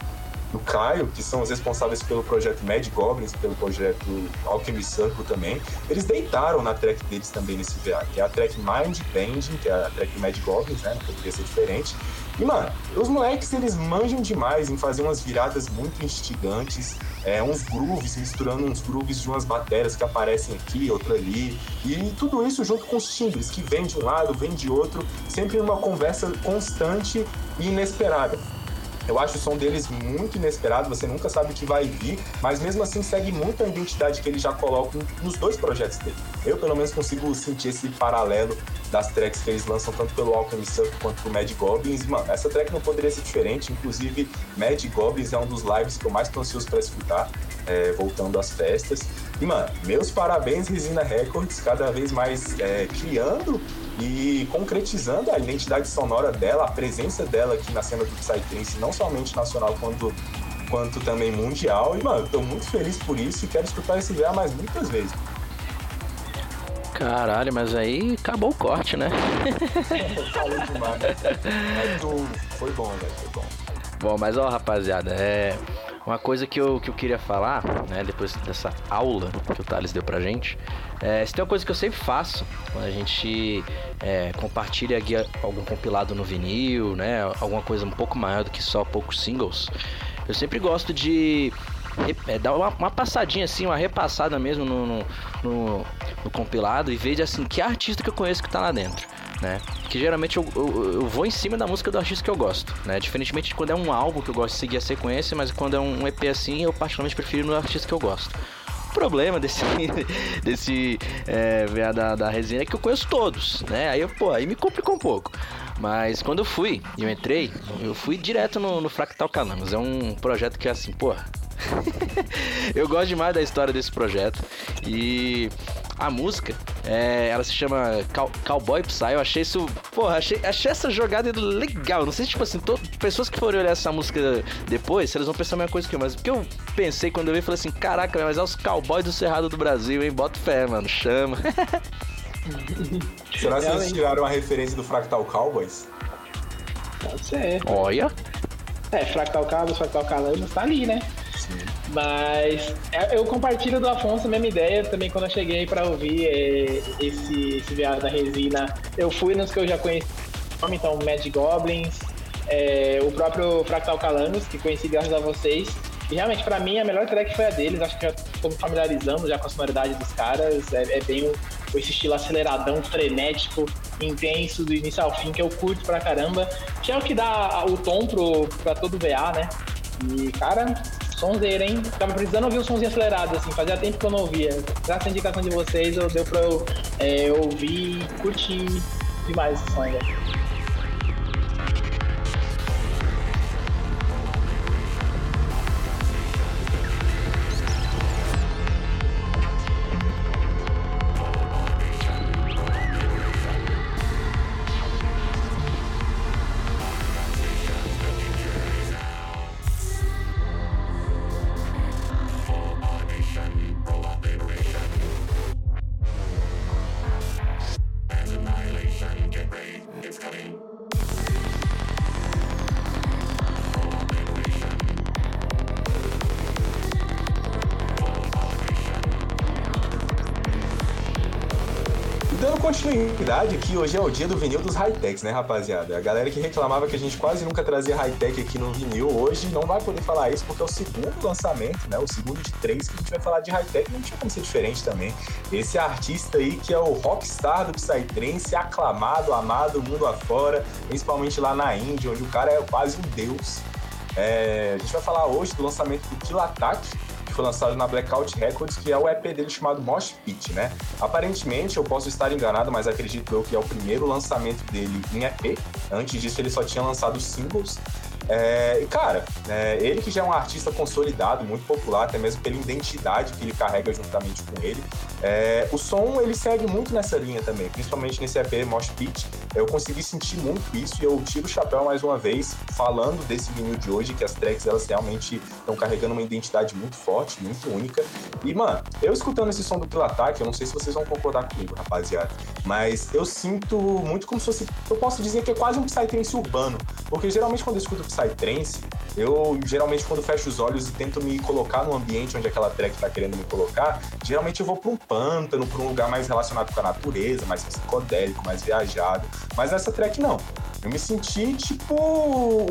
do Caio, que são os responsáveis pelo projeto Mad Goblins, pelo projeto Alchemy Circle também, eles deitaram na track deles também nesse VA, que é a track Mind Bending, que é a track Mad Goblins, né? Poderia ser diferente. E, mano, os moleques, eles manjam demais em fazer umas viradas muito instigantes, é, uns grooves, misturando uns grooves de umas baterias que aparecem aqui, outra ali, e tudo isso junto com os timbres, que vem de um lado, vem de outro, sempre numa conversa constante e inesperada. Eu acho o som deles muito inesperado, você nunca sabe o que vai vir, mas mesmo assim segue muito a identidade que eles já colocam nos dois projetos dele. Eu, pelo menos, consigo sentir esse paralelo das tracks que eles lançam tanto pelo Alchemy Surf quanto pro Mad Goblins. E, mano, essa track não poderia ser diferente. Inclusive, Mad Goblins é um dos lives que eu mais tô ansioso para escutar, é, voltando às festas. E, mano, meus parabéns, Resina Records, cada vez mais é, criando e concretizando a identidade sonora dela, a presença dela aqui na cena do Psytrance, não somente nacional quanto, quanto também mundial. E, mano, tô muito feliz por isso e quero escutar esse VA mais muitas vezes. Caralho, mas aí acabou o corte, né? *laughs* Falei demais. Mas tu- foi bom, velho, foi bom. Bom, mas ó, rapaziada, é. Uma coisa que eu, que eu queria falar, né, depois dessa aula que o Thales deu pra gente, é, se tem uma coisa que eu sempre faço, quando a gente é, compartilha algum compilado no vinil, né, alguma coisa um pouco maior do que só poucos singles, eu sempre gosto de é, dar uma, uma passadinha assim, uma repassada mesmo no, no, no- no compilado e de, assim, que artista que eu conheço que tá lá dentro né? Que geralmente eu, eu, eu vou em cima da música do artista que eu gosto, né? Diferentemente de quando é um álbum que eu gosto de seguir a sequência, mas quando é um EP assim, eu particularmente prefiro no artista que eu gosto. O problema desse, *laughs* desse é, da, da resenha é que eu conheço todos, né? Aí, eu, pô, aí me complicou um pouco. Mas quando eu fui, eu entrei, eu fui direto no, no Fractal Calamas. É um projeto que é assim, porra. *laughs* eu gosto demais da história desse projeto. E a música, é, ela se chama Cow- Cowboy Psy. Eu achei isso. Porra, achei, achei essa jogada legal. Não sei se, tipo assim, to- pessoas que forem olhar essa música depois, se elas vão pensar a mesma coisa que eu. Mas o que eu pensei quando eu vi, eu falei assim: caraca, mas é os cowboys do Cerrado do Brasil, hein? Bota fé, mano. Chama. Será que vocês Realmente. tiraram a referência do Fractal Cowboys? Pode ser. Olha. É, Fractal Cabos, Fractal Calamos, tá ali, né? Mas é, eu compartilho do Afonso a mesma ideia também quando eu cheguei pra ouvir é, esse, esse viagem da resina. Eu fui nos que eu já conheci, então Mad Goblins, é, o próprio Fractal Calamos, que conheci graças a vocês. E realmente, pra mim, a melhor track foi a deles. Acho que já tô me familiarizando já com a sonoridade dos caras. É, é bem o, esse estilo aceleradão, frenético, intenso, do início ao fim, que eu curto pra caramba. Que é o que dá o tom pro, pra todo VA, né? E, cara, sonzeira, hein? Tava precisando ouvir um somzinho acelerado, assim, fazia tempo que eu não ouvia. Graças à indicação de vocês, eu, deu pra eu é, ouvir e curtir demais esse som ainda. Aqui, hoje é o dia do vinil dos high-techs, né, rapaziada? A galera que reclamava que a gente quase nunca trazia high-tech aqui no vinil, hoje não vai poder falar isso porque é o segundo lançamento, né? O segundo de três que a gente vai falar de high-tech, não tinha como ser diferente também. Esse artista aí que é o rockstar do Psytrance, aclamado, amado mundo afora, principalmente lá na Índia, onde o cara é quase um deus. É, a gente vai falar hoje do lançamento do Kill Attack, que foi lançado na Blackout Records, que é o EP dele chamado Mosh Pit, né? Aparentemente, eu posso estar enganado, mas acredito eu que é o primeiro lançamento dele em EP. Antes disso, ele só tinha lançado singles. É, e cara, é, ele que já é um artista consolidado, muito popular, até mesmo pela identidade que ele carrega juntamente com ele. É, o som ele segue muito nessa linha também, principalmente nesse EP Mosh Pit. Eu consegui sentir muito isso e eu tiro o chapéu mais uma vez falando desse vinil de hoje, que as tracks elas realmente estão carregando uma identidade muito forte, muito única. E mano, eu escutando esse som do Pilatac, eu não sei se vocês vão concordar comigo, rapaziada, mas eu sinto muito como se fosse, eu posso dizer que é quase um psytrance urbano, porque geralmente quando eu escuto Psytrance, eu geralmente quando fecho os olhos e tento me colocar no ambiente onde aquela track tá querendo me colocar, geralmente eu vou para um pântano, para um lugar mais relacionado com a natureza, mais psicodélico, mais viajado. Mas nessa track não. Eu me senti tipo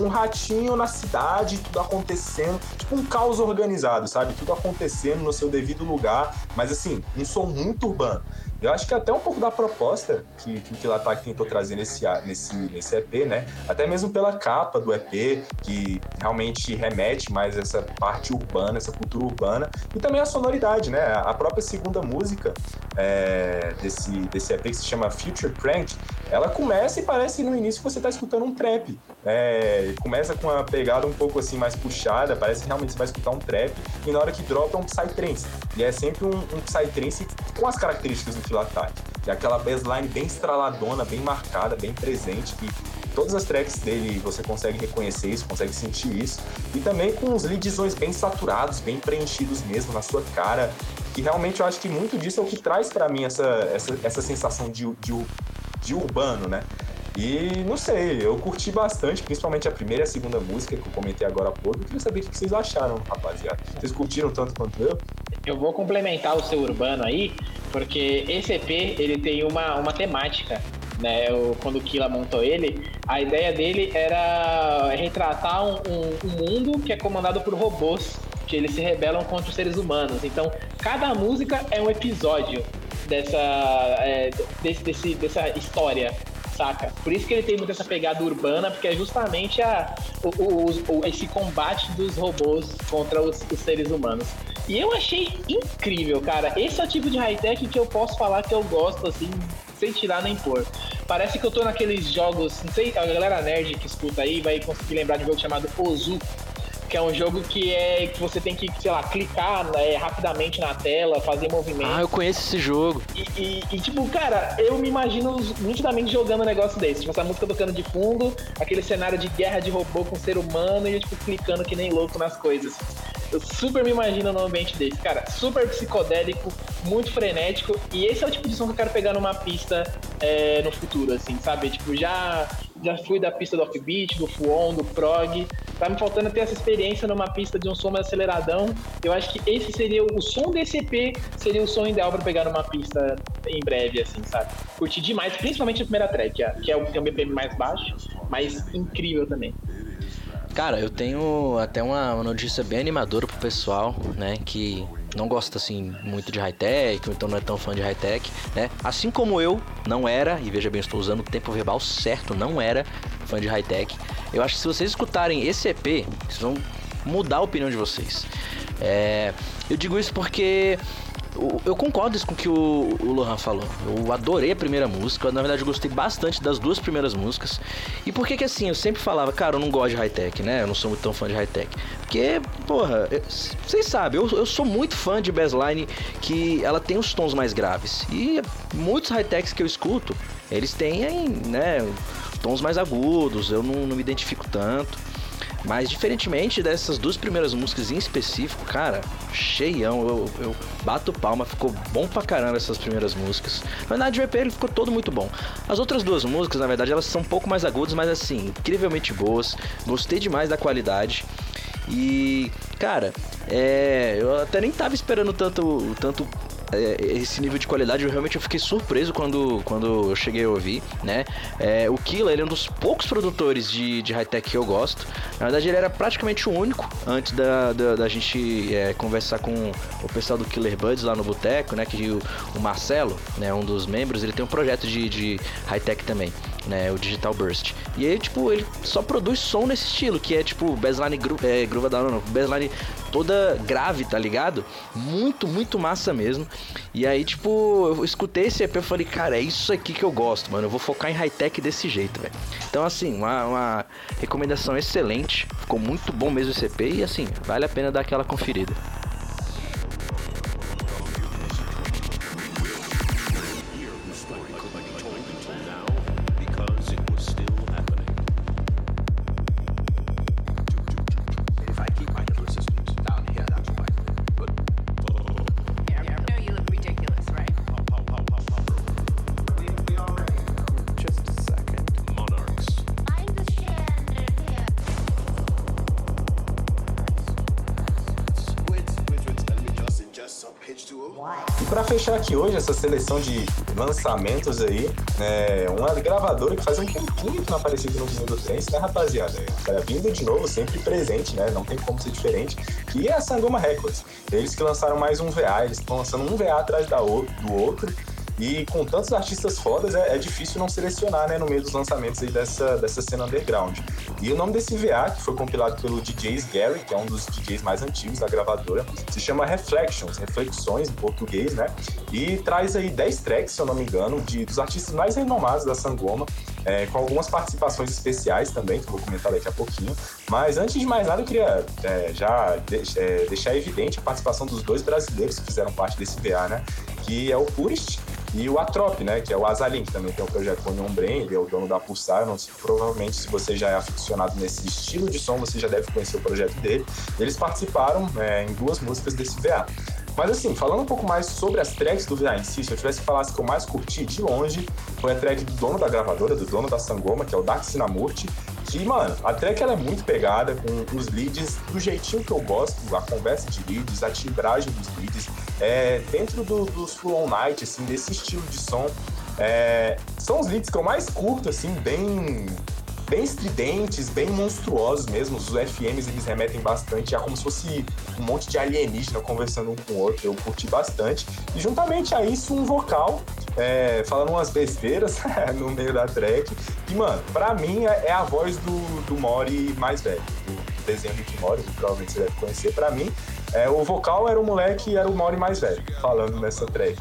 um ratinho na cidade, tudo acontecendo, tipo um caos organizado, sabe? Tudo acontecendo no seu devido lugar, mas assim, um som muito urbano. Eu acho que até um pouco da proposta que, que o Kilatac tentou trazer nesse, nesse, nesse EP, né? Até mesmo pela capa do EP, que realmente remete mais essa parte urbana, essa cultura urbana, e também a sonoridade, né? A própria segunda música é, desse, desse EP que se chama Future Prank, ela começa e parece no início que você está escutando um trap. É, começa com uma pegada um pouco assim mais puxada, parece que realmente você vai escutar um trap, e na hora que dropa é um psytrance. E é sempre um, um psytrance com as características do que é aquela bassline bem estraladona, bem marcada, bem presente, que todas as tracks dele você consegue reconhecer isso, consegue sentir isso, e também com os leadzões bem saturados, bem preenchidos mesmo na sua cara, que realmente eu acho que muito disso é o que traz para mim essa, essa, essa sensação de, de, de urbano, né? E não sei, eu curti bastante, principalmente a primeira e a segunda música que eu comentei agora há pouco. Eu queria saber o que vocês acharam, rapaziada. Vocês curtiram tanto quanto eu? Eu vou complementar o seu urbano aí, porque esse EP ele tem uma, uma temática. Né, o, quando o Killa montou ele, a ideia dele era retratar um, um, um mundo que é comandado por robôs, que eles se rebelam contra os seres humanos. Então, cada música é um episódio dessa, é, desse, desse, dessa história saca? Por isso que ele tem muito essa pegada urbana, porque é justamente a, o, o, o esse combate dos robôs contra os, os, seres humanos. E eu achei incrível, cara. Esse é o tipo de high-tech que eu posso falar que eu gosto, assim, sem tirar nem pôr. Parece que eu tô naqueles jogos, não sei, a galera nerd que escuta aí vai conseguir lembrar de um jogo chamado Ozu, que é um jogo que é que você tem que, sei lá, clicar né, rapidamente na tela, fazer movimento. Ah, eu conheço esse jogo. E, e, e, tipo, cara, eu me imagino nitidamente jogando um negócio desse. Tipo, essa música tocando de fundo, aquele cenário de guerra de robô com ser humano e eu, tipo, clicando que nem louco nas coisas. Eu super me imagino num ambiente desse, cara. Super psicodélico, muito frenético. E esse é o tipo de som que eu quero pegar numa pista é, no futuro, assim, sabe? Tipo, já, já fui da pista do offbeat, do fuon, do prog. Tá me faltando ter essa experiência numa pista de um som mais aceleradão. Eu acho que esse seria o som desse EP, seria o som ideal para pegar numa pista em breve, assim, sabe? Curti demais, principalmente a primeira track, que é um, tem um BPM mais baixo, mas incrível também. Cara, eu tenho até uma, uma notícia bem animadora pro pessoal, né? Que não gosta assim muito de high-tech, ou então não é tão fã de high-tech, né? Assim como eu não era, e veja bem, estou usando o tempo verbal certo, não era fã de high-tech. Eu acho que se vocês escutarem esse EP, vocês vão mudar a opinião de vocês. É, eu digo isso porque eu concordo com o que o, o Lohan falou. Eu adorei a primeira música. Na verdade, eu gostei bastante das duas primeiras músicas. E por que que assim, eu sempre falava, cara, eu não gosto de high-tech, né? Eu não sou muito tão fã de high-tech. Porque, porra, vocês sabem, eu, eu sou muito fã de bassline que ela tem os tons mais graves. E muitos high-techs que eu escuto, eles têm, né, tons mais agudos. Eu não, não me identifico tanto. Mas diferentemente dessas duas primeiras músicas em específico, cara, cheião, eu, eu bato palma, ficou bom pra caramba essas primeiras músicas. Na verdade, o EP ele ficou todo muito bom. As outras duas músicas, na verdade, elas são um pouco mais agudas, mas assim, incrivelmente boas. Gostei demais da qualidade. E, cara, é, eu até nem tava esperando tanto, tanto é, esse nível de qualidade, eu realmente eu fiquei surpreso quando, quando eu cheguei a ouvir, né? É, o Killa, ele é um dos poucos produtores de, de high-tech que eu gosto. Na verdade, ele era praticamente o único antes da, da, da gente é, conversar com o pessoal do Killer Buds lá no Boteco, né? Que o, o Marcelo, né? Um dos membros, ele tem um projeto de, de high-tech também né? O Digital Burst. E aí, tipo, ele só produz som nesse estilo, que é tipo baseline é, groove da não, baseline toda grave, tá ligado? Muito, muito massa mesmo. E aí, tipo, eu escutei esse EP e falei, cara, é isso aqui que eu gosto, mano. Eu vou focar em high-tech desse jeito, velho. Então, assim, uma, uma recomendação excelente. Ficou muito bom mesmo esse EP e, assim, vale a pena dar aquela conferida. Essa seleção de lançamentos aí, é uma gravadora que faz um tempinho que não aparecia no vinil do Trance, né, rapaziada? É, vindo de novo, sempre presente, né? Não tem como ser diferente. Que é a Sangoma Records. Eles que lançaram mais um VA, eles estão lançando um VA atrás da o- do outro. E com tantos artistas fodas, é, é difícil não selecionar, né, no meio dos lançamentos aí dessa, dessa cena underground. E o nome desse VA, que foi compilado pelo DJs Gary, que é um dos DJs mais antigos da gravadora, se chama Reflections, Reflexões em português, né? E traz aí 10 tracks, se eu não me engano, de, dos artistas mais renomados da Sangoma, é, com algumas participações especiais também, que eu vou comentar daqui a pouquinho. Mas antes de mais nada, eu queria é, já de- é, deixar evidente a participação dos dois brasileiros que fizeram parte desse VA, né? Que é o Purist e o Atrop, né? Que é o Azalin, que também tem o projeto com o Neon Brain, ele é o dono da Pulsar. Não sei, provavelmente, se você já é aficionado nesse estilo de som, você já deve conhecer o projeto dele. Eles participaram é, em duas músicas desse VA. Mas assim, falando um pouco mais sobre as tracks do si, se eu tivesse que falar as que eu mais curti de longe, foi a track do dono da gravadora, do dono da Sangoma, que é o Dark Sinamurti. Que, mano, a track ela é muito pegada, com os leads do jeitinho que eu gosto, a conversa de leads, a timbragem dos leads, é, dentro do, dos Full On Night, assim, desse estilo de som. É, são os leads que eu mais curto, assim, bem bem estridentes, bem monstruosos mesmo. Os FMs eles remetem bastante a como se fosse um monte de alienígena conversando um com o outro. Eu curti bastante. E juntamente a isso, um vocal é, falando umas besteiras *laughs* no meio da track. E, mano, pra mim é, é a voz do, do Mori mais velho, do desenho Rick Mori, que provavelmente você deve conhecer. Pra mim, é, o vocal era o moleque, era o Mori mais velho, falando nessa track.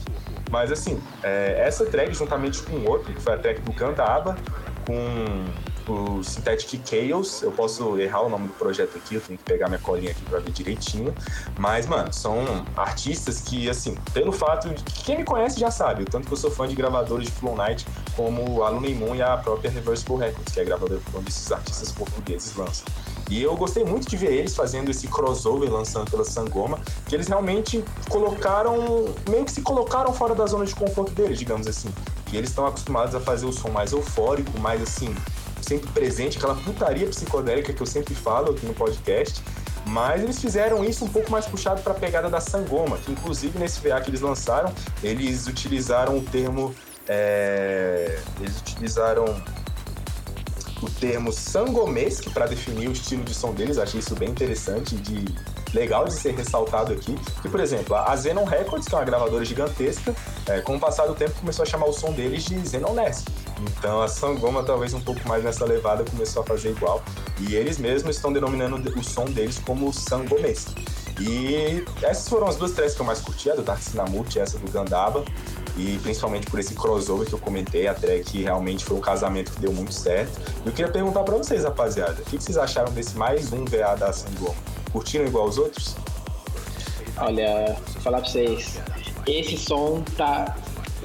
Mas assim, é, essa track, juntamente com outro, que foi a track do Cantaba, com o Synthetic Chaos. Eu posso errar o nome do projeto aqui, eu tenho que pegar minha colinha aqui pra ver direitinho. Mas, mano, são artistas que, assim, pelo fato de que quem me conhece já sabe, o tanto que eu sou fã de gravadores de Flow Night, como a Luna Moon e a própria Reversible Records, que é a gravadora onde esses artistas portugueses lançam. E eu gostei muito de ver eles fazendo esse crossover lançando pela Sangoma, que eles realmente colocaram, meio que se colocaram fora da zona de conforto deles, digamos assim. E eles estão acostumados a fazer o som mais eufórico, mais assim, sempre presente, aquela putaria psicodélica que eu sempre falo aqui no podcast. Mas eles fizeram isso um pouco mais puxado para a pegada da Sangoma, que inclusive nesse VA que eles lançaram, eles utilizaram o termo. é, eles utilizaram o termo sangomesque para definir o estilo de som deles. Achei isso bem interessante de legal de ser ressaltado aqui. Que, por exemplo, a Zenon Records, que é uma gravadora gigantesca, é, com o passar do tempo começou a chamar o som deles de Zenon Nest. Então a Sangoma, talvez um pouco mais nessa levada, começou a fazer igual. E eles mesmos estão denominando o som deles como sangomesque. E essas foram as duas tracks que eu mais curti, a do Dark Sinamut e essa do Gandaba. E principalmente por esse crossover que eu comentei, a track realmente foi um casamento que deu muito certo. E eu queria perguntar pra vocês, rapaziada, o que vocês acharam desse mais um VA da Sangoma? Curtiram igual os outros? Olha, vou falar pra vocês. Esse som tá.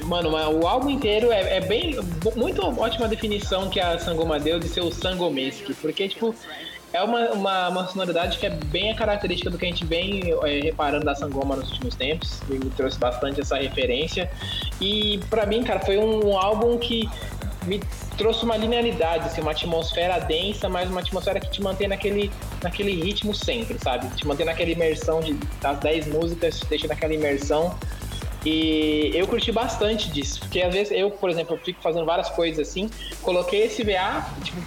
Mano, o álbum inteiro é, é bem. Muito ótima definição que a Sangoma deu de ser o Sangomesque. Porque, tipo, é uma, uma, uma sonoridade que é bem a característica do que a gente vem é, reparando da Sangoma nos últimos tempos. E me trouxe bastante essa referência. E pra mim, cara, foi um álbum que me trouxe uma linearidade, assim, uma atmosfera densa, mas uma atmosfera que te mantém naquele, naquele ritmo sempre, sabe? Te mantém naquela imersão de, das 10 músicas, te deixa naquela imersão. E eu curti bastante disso, porque às vezes eu, por exemplo, eu fico fazendo várias coisas assim, coloquei esse VA, tipo,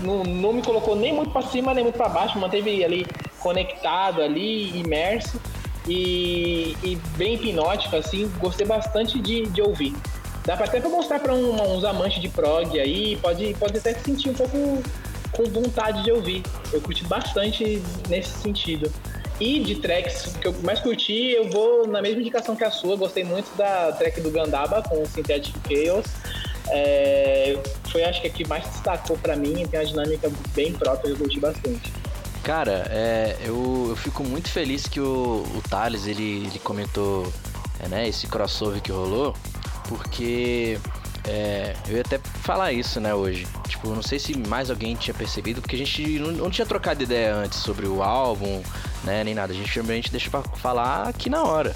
não, não me colocou nem muito pra cima, nem muito pra baixo, manteve ali conectado ali, imerso e, e bem hipnótico, assim, gostei bastante de, de ouvir. Dá pra até pra mostrar pra um- uns amantes de prog aí, pode, pode até se sentir um pouco com vontade de ouvir. Eu curti bastante nesse sentido. E de tracks que eu mais curti, eu vou na mesma indicação que a sua. Gostei muito da track do Gandaba com o Synthetic Chaos. É, foi acho que a que mais destacou pra mim, tem uma dinâmica bem própria, eu curti bastante. Cara, é, eu, eu fico muito feliz que o, o Thales, ele, ele comentou é, né, esse crossover que rolou, porque é, eu ia até falar isso, né, hoje. Tipo, não sei se mais alguém tinha percebido, porque a gente não, não tinha trocado ideia antes sobre o álbum, né, nem nada. A gente realmente deixa pra falar aqui na hora.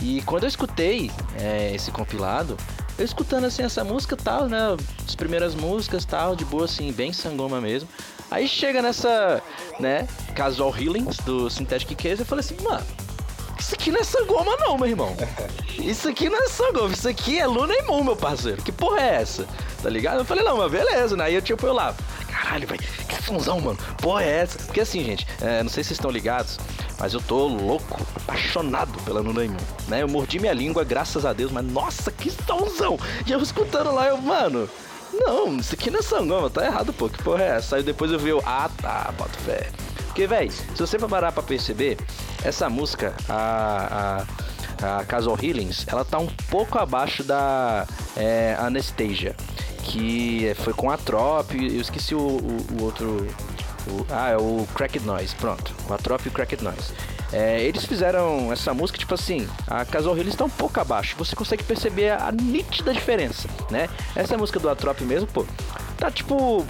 E quando eu escutei é, esse compilado, eu escutando assim essa música tal, né? As primeiras músicas tal, de boa assim, bem sangoma mesmo. Aí chega nessa, né, Casual Healings do Synthetic Case, eu falei assim, mano, isso aqui não é sangoma não, meu irmão. *laughs* Isso aqui não é sangoma, isso aqui é Luna e Moon, meu parceiro. Que porra é essa? Tá ligado? Eu falei, não, mas beleza, né? Aí eu tipo, eu lá, caralho, velho, que funzão, mano. Porra é essa? Porque assim, gente, é, não sei se vocês estão ligados, mas eu tô louco, apaixonado pela Luna e Moon, né? Eu mordi minha língua, graças a Deus, mas nossa, que somzão! E eu escutando lá, eu, mano, não, isso aqui não é sangoma, tá errado, pô, que porra é essa? Aí depois eu vi, eu, ah tá, boto fé. Porque, véi, se você parar pra perceber, essa música, a, a, a Casual Healings, ela tá um pouco abaixo da é, Anastasia, que foi com a Trop, eu esqueci o, o, o outro... o- ah, é o Cracked Noise, pronto, o Atrop e o Cracked Noise. É, eles fizeram essa música, tipo assim, a Casual Healings tá um pouco abaixo, você consegue perceber a, a nítida diferença, né? Essa música do Atrop mesmo, pô, tá tipo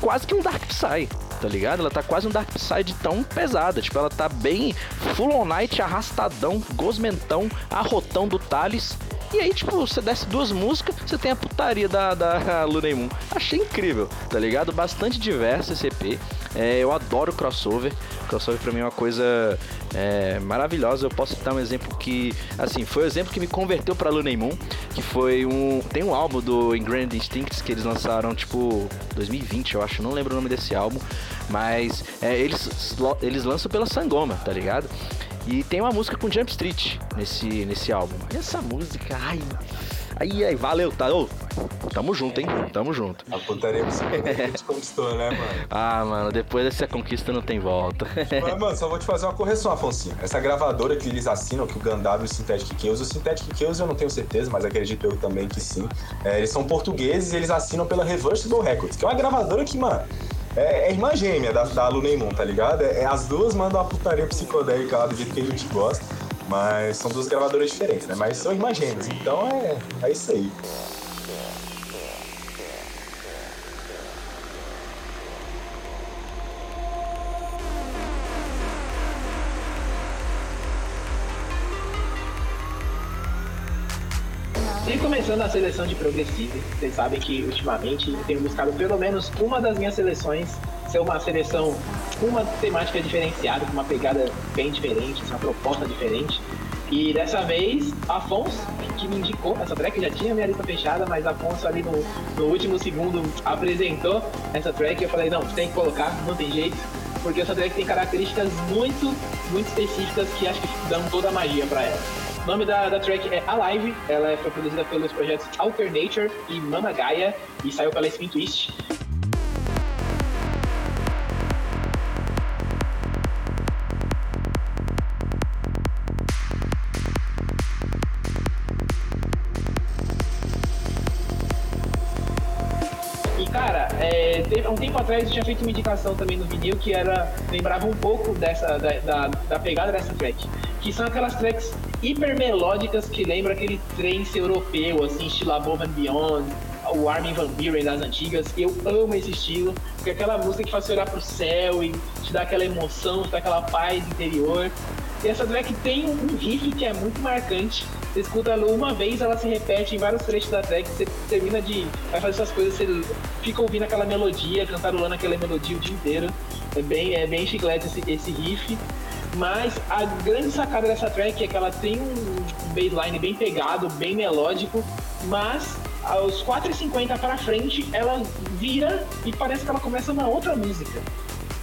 quase que um Dark Psy, tá ligado? Ela tá quase um Dark Psy de tão pesada. Tipo, ela tá bem full on night, arrastadão, gosmentão, arrotão do Thales. E aí, tipo, você desce duas músicas, você tem a putaria da, da *laughs* Luna Moon. Achei incrível, tá ligado? Bastante diverso esse EP. É, eu adoro crossover. Crossover pra mim é uma coisa é, maravilhosa. Eu posso dar um exemplo que, assim, foi o exemplo que me converteu pra Luna Moon, que foi um... Tem um álbum do Ingrained Instincts que eles lançaram, tipo, 2020, eu acho. Não lembro o nome desse álbum, mas é, eles, eles lançam pela Sangoma, tá ligado? E tem uma música com Jump Street nesse, nesse álbum. Essa música, ai. Ai, ai, valeu, tá? Ô, tamo junto, hein? Tamo junto. A putaria que gente *laughs* conquistou, né, mano? Ah, mano, depois dessa conquista não tem volta. Mas, *laughs* mano, só vou te fazer uma correção, Afonso. Essa gravadora que eles assinam, que o Gandalf e o Synthetic Chaos, o Synthetic Chaos eu não tenho certeza, mas acredito eu também que sim. É, eles são portugueses e eles assinam pela Reversible Records, que é uma gravadora que, mano, é, é irmã gêmea da, da Luna Moon, tá ligado? É, é- as duas mandam a putaria psicodélica lá do jeito que a gente gosta, mas são duas gravadoras diferentes, né? Mas são gêmeas, então é, é isso aí. Começando a seleção de Progressive, vocês sabem que ultimamente tenho buscado pelo menos uma das minhas seleções ser uma seleção com uma temática diferenciada, com uma pegada bem diferente, uma proposta diferente. E dessa vez, Afonso, que me indicou essa track, já tinha minha lista fechada, mas Afonso ali no, no último segundo apresentou essa track e eu falei, não, tem que colocar, não tem jeito, porque essa track tem características muito, muito específicas que acho que dão toda a magia pra ela. O nome da, da track é Alive, ela foi produzida pelos projetos Alternature e Mama Gaia e saiu pela Spin Twist. Eu tinha feito uma indicação também no vinil que era. lembrava um pouco dessa, da, da, da pegada dessa track. Que são aquelas tracks hiper melódicas que lembram aquele trance europeu, assim, estilo Above and Beyond, o Armin Van Buren das antigas. Eu amo esse estilo, porque é aquela música que faz você olhar pro céu e te dá aquela emoção, te dá aquela paz interior. E essa track tem um riff que é muito marcante. Você escuta uma vez, ela se repete em vários trechos da track. Você termina de. vai fazer essas coisas, você fica ouvindo aquela melodia, cantarolando aquela melodia o dia inteiro. É bem, é bem chiclete esse, esse riff. Mas a grande sacada dessa track é que ela tem um baseline bem pegado, bem melódico, mas aos 4,50 para frente ela vira e parece que ela começa uma outra música.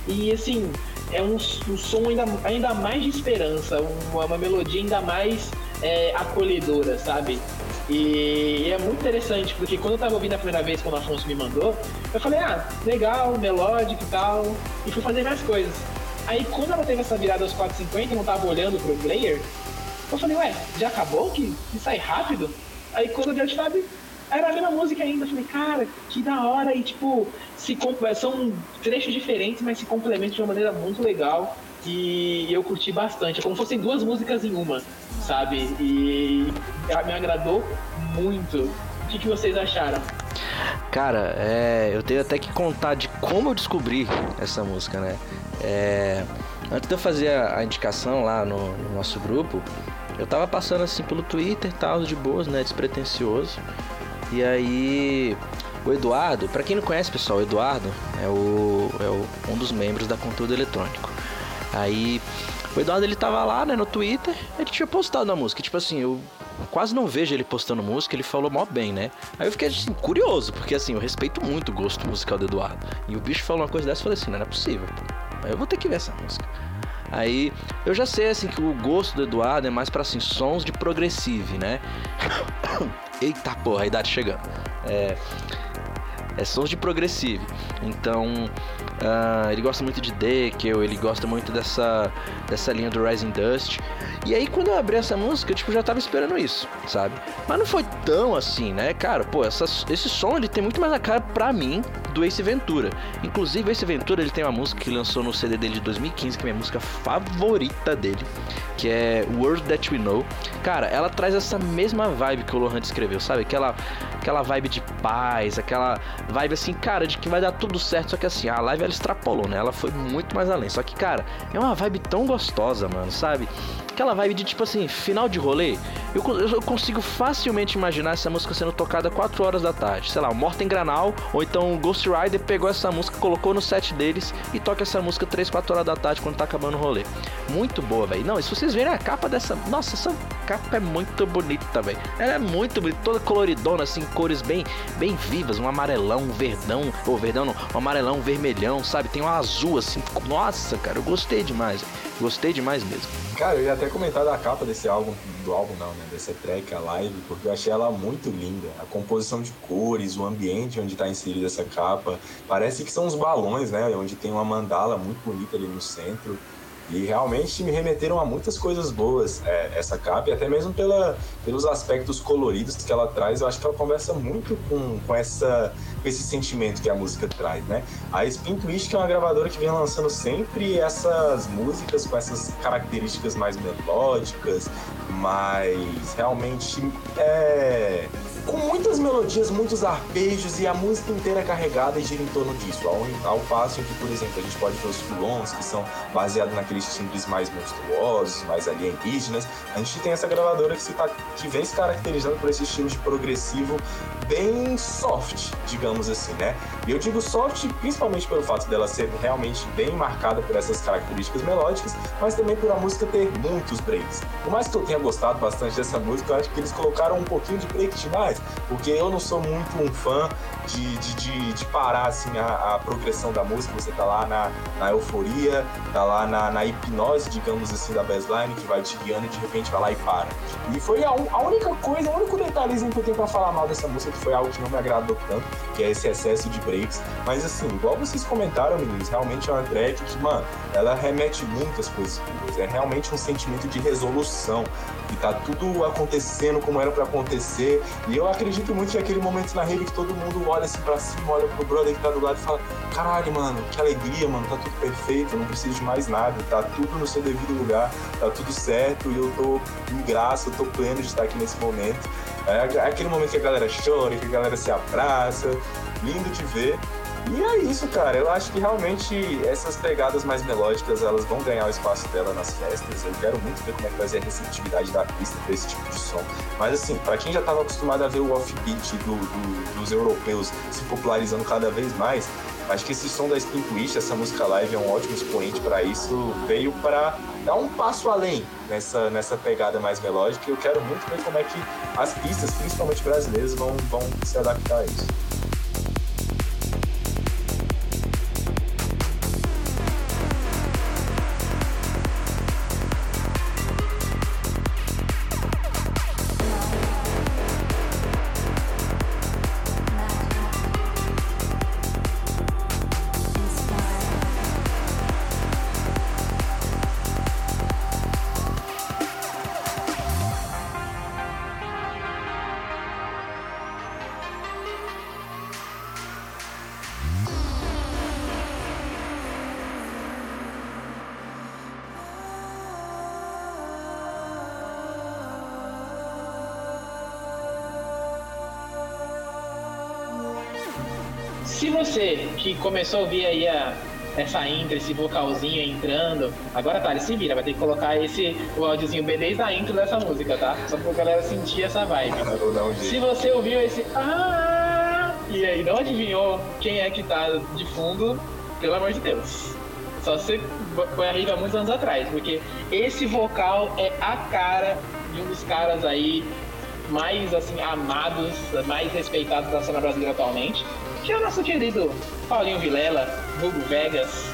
E assim, é um, um som ainda, ainda mais de esperança, uma, uma melodia ainda mais é, acolhedora, sabe? E é muito interessante, porque quando eu tava ouvindo a primeira vez, quando o Afonso me mandou, eu falei, ah, legal, melódico e tal, e fui fazer mais coisas. Aí quando ela teve essa virada aos 4,50 e não tava olhando pro player, eu falei, ué, já acabou? Que, que sai rápido? Aí quando eu dei o tab, era a mesma música ainda. Eu falei, cara, que da hora. E tipo, se com- são trechos diferentes, mas se complementam de uma maneira muito legal. E eu curti bastante. É como se fossem duas músicas em uma, sabe? E me agradou muito. O que, que vocês acharam? Cara, é, eu tenho até que contar de como eu descobri essa música, né? É, antes de eu fazer a, indicação lá no, no nosso grupo, eu tava passando assim pelo Twitter e tal, de boas, né? Despretensioso. E aí, o Eduardo, pra quem não conhece, pessoal, o Eduardo é, o, é o- um dos membros da Conteúdo Eletrônico. Aí, o Eduardo ele tava lá, né, no Twitter, ele tinha postado a música. Tipo assim, eu quase não vejo ele postando música, ele falou mó bem, né? Aí eu fiquei assim, curioso, porque assim, eu respeito muito o gosto musical do Eduardo. E o bicho falou uma coisa dessa, eu falei assim, não, não é possível. pô. Eu vou ter que ver essa música. Aí eu já sei assim que o gosto do Eduardo é mais pra assim sons de progressive, né? *coughs* Eita porra, a idade chegando. É, é sons de progressive. Então, ah, ele gosta muito de Deckel, ele gosta muito dessa, dessa linha do Rising Dust. E aí, quando eu abri essa música, eu tipo, já tava esperando isso, sabe? Mas não foi tão assim, né? Cara, pô, essa, esse som ele tem muito mais a cara pra mim do Ace Ventura. Inclusive, Ace Ventura ele tem uma música que lançou no CD dele de 2015, que é minha música favorita dele, que é World That We Know. Cara, ela traz essa mesma vibe que o Lohan descreveu, sabe? Aquela, aquela vibe de paz, aquela vibe assim, cara, de que vai dar tudo certo. Só que assim, a live ela extrapolou, né? Ela foi muito mais além. Só que, cara, é uma vibe tão gostosa, mano, sabe? Aquela vibe de tipo assim, final de rolê. Eu, eu consigo facilmente imaginar essa música sendo tocada 4 horas da tarde. Sei lá, o Morten Granal ou então o Ghost Rider pegou essa música, colocou no set deles e toca essa música 3, 4 horas da tarde quando tá acabando o rolê. Muito boa, velho. Não, e se vocês verem a capa dessa. Nossa, essa capa é muito bonita, velho. Ela é muito bonita, toda coloridona, assim, cores bem, bem vivas. Um amarelão, um verdão. Ou verdão não, um amarelão, um vermelhão, sabe? Tem um azul, assim. Nossa, cara, eu gostei demais. velho. Gostei demais mesmo. Cara, eu ia até comentar da capa desse álbum, do álbum não, né? Dessa track, a live, porque eu achei ela muito linda. A composição de cores, o ambiente onde tá inserida essa capa. Parece que são os balões, né? Onde tem uma mandala muito bonita ali no centro. E realmente me remeteram a muitas coisas boas é, essa capa, e até mesmo pela, pelos aspectos coloridos que ela traz. Eu acho que ela conversa muito com, com, essa, com esse sentimento que a música traz, né? A Spin Twist, que é uma gravadora que vem lançando sempre essas músicas com essas características mais melódicas, mas realmente é com muitas melodias, muitos arpejos e a música inteira carregada e gira em torno disso. Ao, ao passo em que, por exemplo, a gente pode ver os fulons, que são baseados naqueles timbres mais monstruosos, mais alienígenas. A gente tem essa gravadora que, se tá, que vem se caracterizando por esse estilo de progressivo bem soft, digamos assim, né? E eu digo soft principalmente pelo fato dela ser realmente bem marcada por essas características melódicas, mas também por a música ter muitos breaks. Por mais que eu tenha gostado bastante dessa música, eu acho que eles colocaram um pouquinho de break demais, porque eu não sou muito um fã de, de, de, de parar assim a, a, progressão da música. Você tá lá na, na euforia, tá lá na, na, hipnose, digamos assim, da baseline, que vai te guiando e de repente vai lá e para. E foi a, a única coisa, o único detalhezinho que eu tenho pra falar mal dessa música, que foi algo que não me agradou tanto, que é esse excesso de breaks. Mas assim, igual vocês comentaram, meninos, realmente é uma track que, mano, ela remete muitas coisas. É realmente um sentimento de resolução. E tá tudo acontecendo como era para acontecer. E eu acredito muito que aquele momento na rede que todo mundo olha assim pra cima, olha pro brother que tá do lado e fala: caralho, mano, que alegria, mano, tá tudo perfeito, não preciso de mais nada, tá tudo no seu devido lugar, tá tudo certo e eu tô em graça, eu tô pleno de estar aqui nesse momento. É aquele momento que a galera chora, que a galera se abraça, lindo de ver. E é isso, cara. Eu acho que realmente essas pegadas mais melódicas elas vão ganhar o espaço dela nas festas. Eu quero muito ver como é que vai ser a receptividade da pista para esse tipo de som. Mas assim, para quem já estava acostumado a ver o offbeat do, do, dos europeus se popularizando cada vez mais, Acho que esse som da Spin Twist, essa música live é um ótimo expoente para isso. Veio para dar um passo além nessa, nessa pegada mais melódica. E eu quero muito ver como é que as pistas, principalmente brasileiras, vão, vão se adaptar a isso. Se você que começou a ouvir aí a, essa intro, esse vocalzinho entrando, agora tá, ele se vira, vai ter que colocar esse o áudiozinho B desde a intro dessa música, tá? Só pra galera sentir essa vibe. Um Se você ouviu esse ah e aí não adivinhou quem é que tá de fundo, pelo amor de Deus. Só você foi arriba muitos anos atrás, porque esse vocal é a cara de um dos caras aí mais assim amados, mais respeitados da cena brasileira atualmente, que é o nosso querido Paulinho Vilela, Hugo Vegas,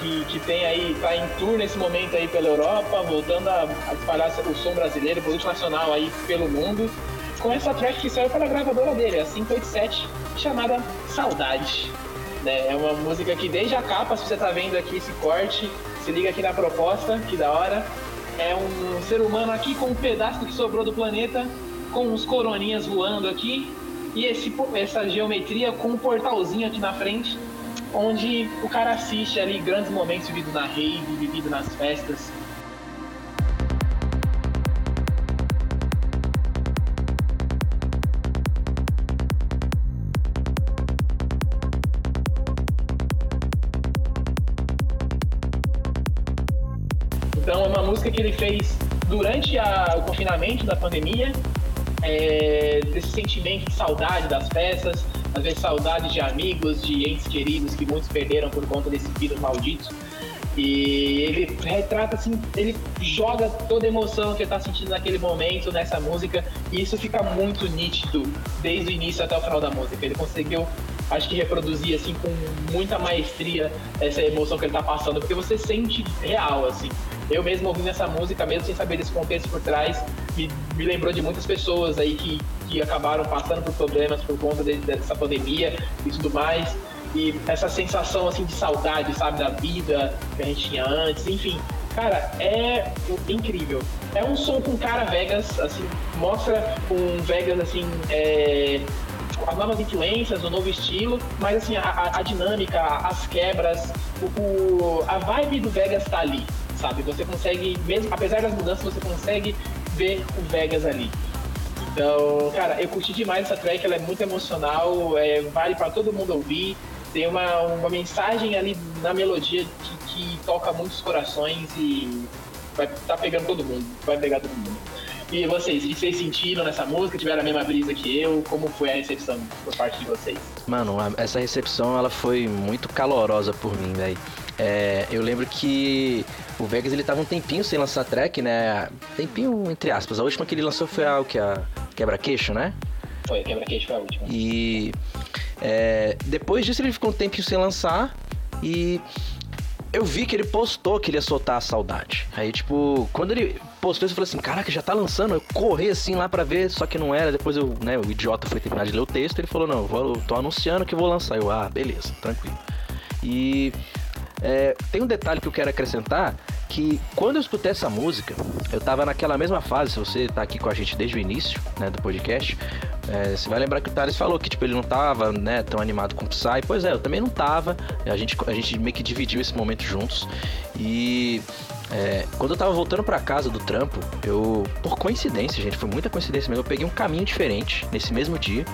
que, que tem aí, tá em tour nesse momento aí pela Europa, voltando a, a espalhar o som brasileiro, o produto nacional aí pelo mundo, com essa track que saiu pela gravadora dele, a 587, chamada Saudade. né? É uma música que desde a capa, se você tá vendo aqui esse corte, se liga aqui na proposta, que da hora. É um ser humano aqui com um pedaço que sobrou do planeta, com uns coroninhas voando aqui, e esse, essa geometria com um portalzinho aqui na frente, onde o cara assiste ali grandes momentos vividos na rave, vivido nas festas. Então é uma música que ele fez durante a- o confinamento da pandemia, é, desse sentimento de saudade das festas, às vezes saudade de amigos, de entes queridos que muitos perderam por conta desse vírus maldito. E ele retrata assim, ele joga toda a emoção que ele tá sentindo naquele momento nessa música, e isso fica muito nítido desde o início até o final da música. Ele conseguiu, acho que reproduzir assim com muita maestria essa emoção que ele tá passando, porque você sente real assim. Eu mesmo ouvindo essa música, mesmo sem saber desse contexto por trás, me, me lembrou de muitas pessoas aí que, que acabaram passando por problemas por conta de- dessa pandemia e tudo mais. E essa sensação assim de saudade, sabe, da vida que a gente tinha antes, enfim. Cara, é incrível. É um som com cara Vegas, assim, mostra um Vegas assim, é, as novas influências, o novo estilo, mas assim, a, a- dinâmica, as quebras, o- a vibe do Vegas tá ali, sabe? Você consegue, mesmo apesar das mudanças, você consegue ver o Vegas ali. Então, cara, eu curti demais essa track, ela é muito emocional, é, vale pra todo mundo ouvir. Tem uma, uma mensagem ali na melodia que, que toca muitos corações e vai tá pegando todo mundo, vai pegar todo mundo. E vocês, vocês sentiram nessa música? Tiveram a mesma brisa que eu? Como foi a recepção por parte de vocês? Mano, essa recepção ela foi muito calorosa por mim, velho. É, eu lembro que o Vegas ele tava um tempinho sem lançar track, né? Tempinho entre aspas. A última que ele lançou foi a o que a Quebra-Queixo, né? Foi, quebra-queixo foi a última. E é, depois disso ele ficou um tempinho sem lançar e eu vi que ele postou que ele ia soltar a saudade. Aí, tipo, quando ele postou isso, eu falei assim, caraca, já tá lançando? Eu corri assim lá pra ver, só que não era. Depois eu, né, o idiota foi terminar de ler o texto, ele falou, não, eu vou, eu tô anunciando que vou lançar. Eu, ah, beleza, tranquilo. E é, tem um detalhe que eu quero acrescentar, que quando eu escutei essa música, eu tava naquela mesma fase, se você tá aqui com a gente desde o início, né, do podcast, é, você vai lembrar que o Thales falou que, tipo, ele não tava, né, tão animado com o Psy. Pois é, eu também não tava, a gente, a gente meio que dividiu esse momento juntos. E é, quando eu tava voltando pra casa do trampo, eu, por coincidência, gente, foi muita coincidência mesmo, eu peguei um caminho diferente nesse mesmo dia.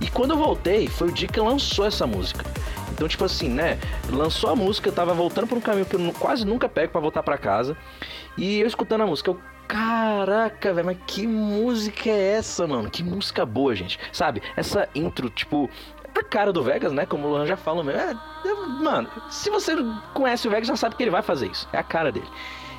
E quando eu voltei, foi o dia que lançou essa música. Então, tipo assim, né? Lançou a música, eu tava voltando por um caminho que eu quase nunca pego pra voltar pra casa. E eu escutando a música, eu. Caraca, velho, mas que música é essa, mano? Que música boa, gente. Sabe? Essa intro, tipo. a cara do Vegas, né? Como o Luan já falou mesmo. É, é, mano, se você conhece o Vegas, já sabe que ele vai fazer isso. É a cara dele.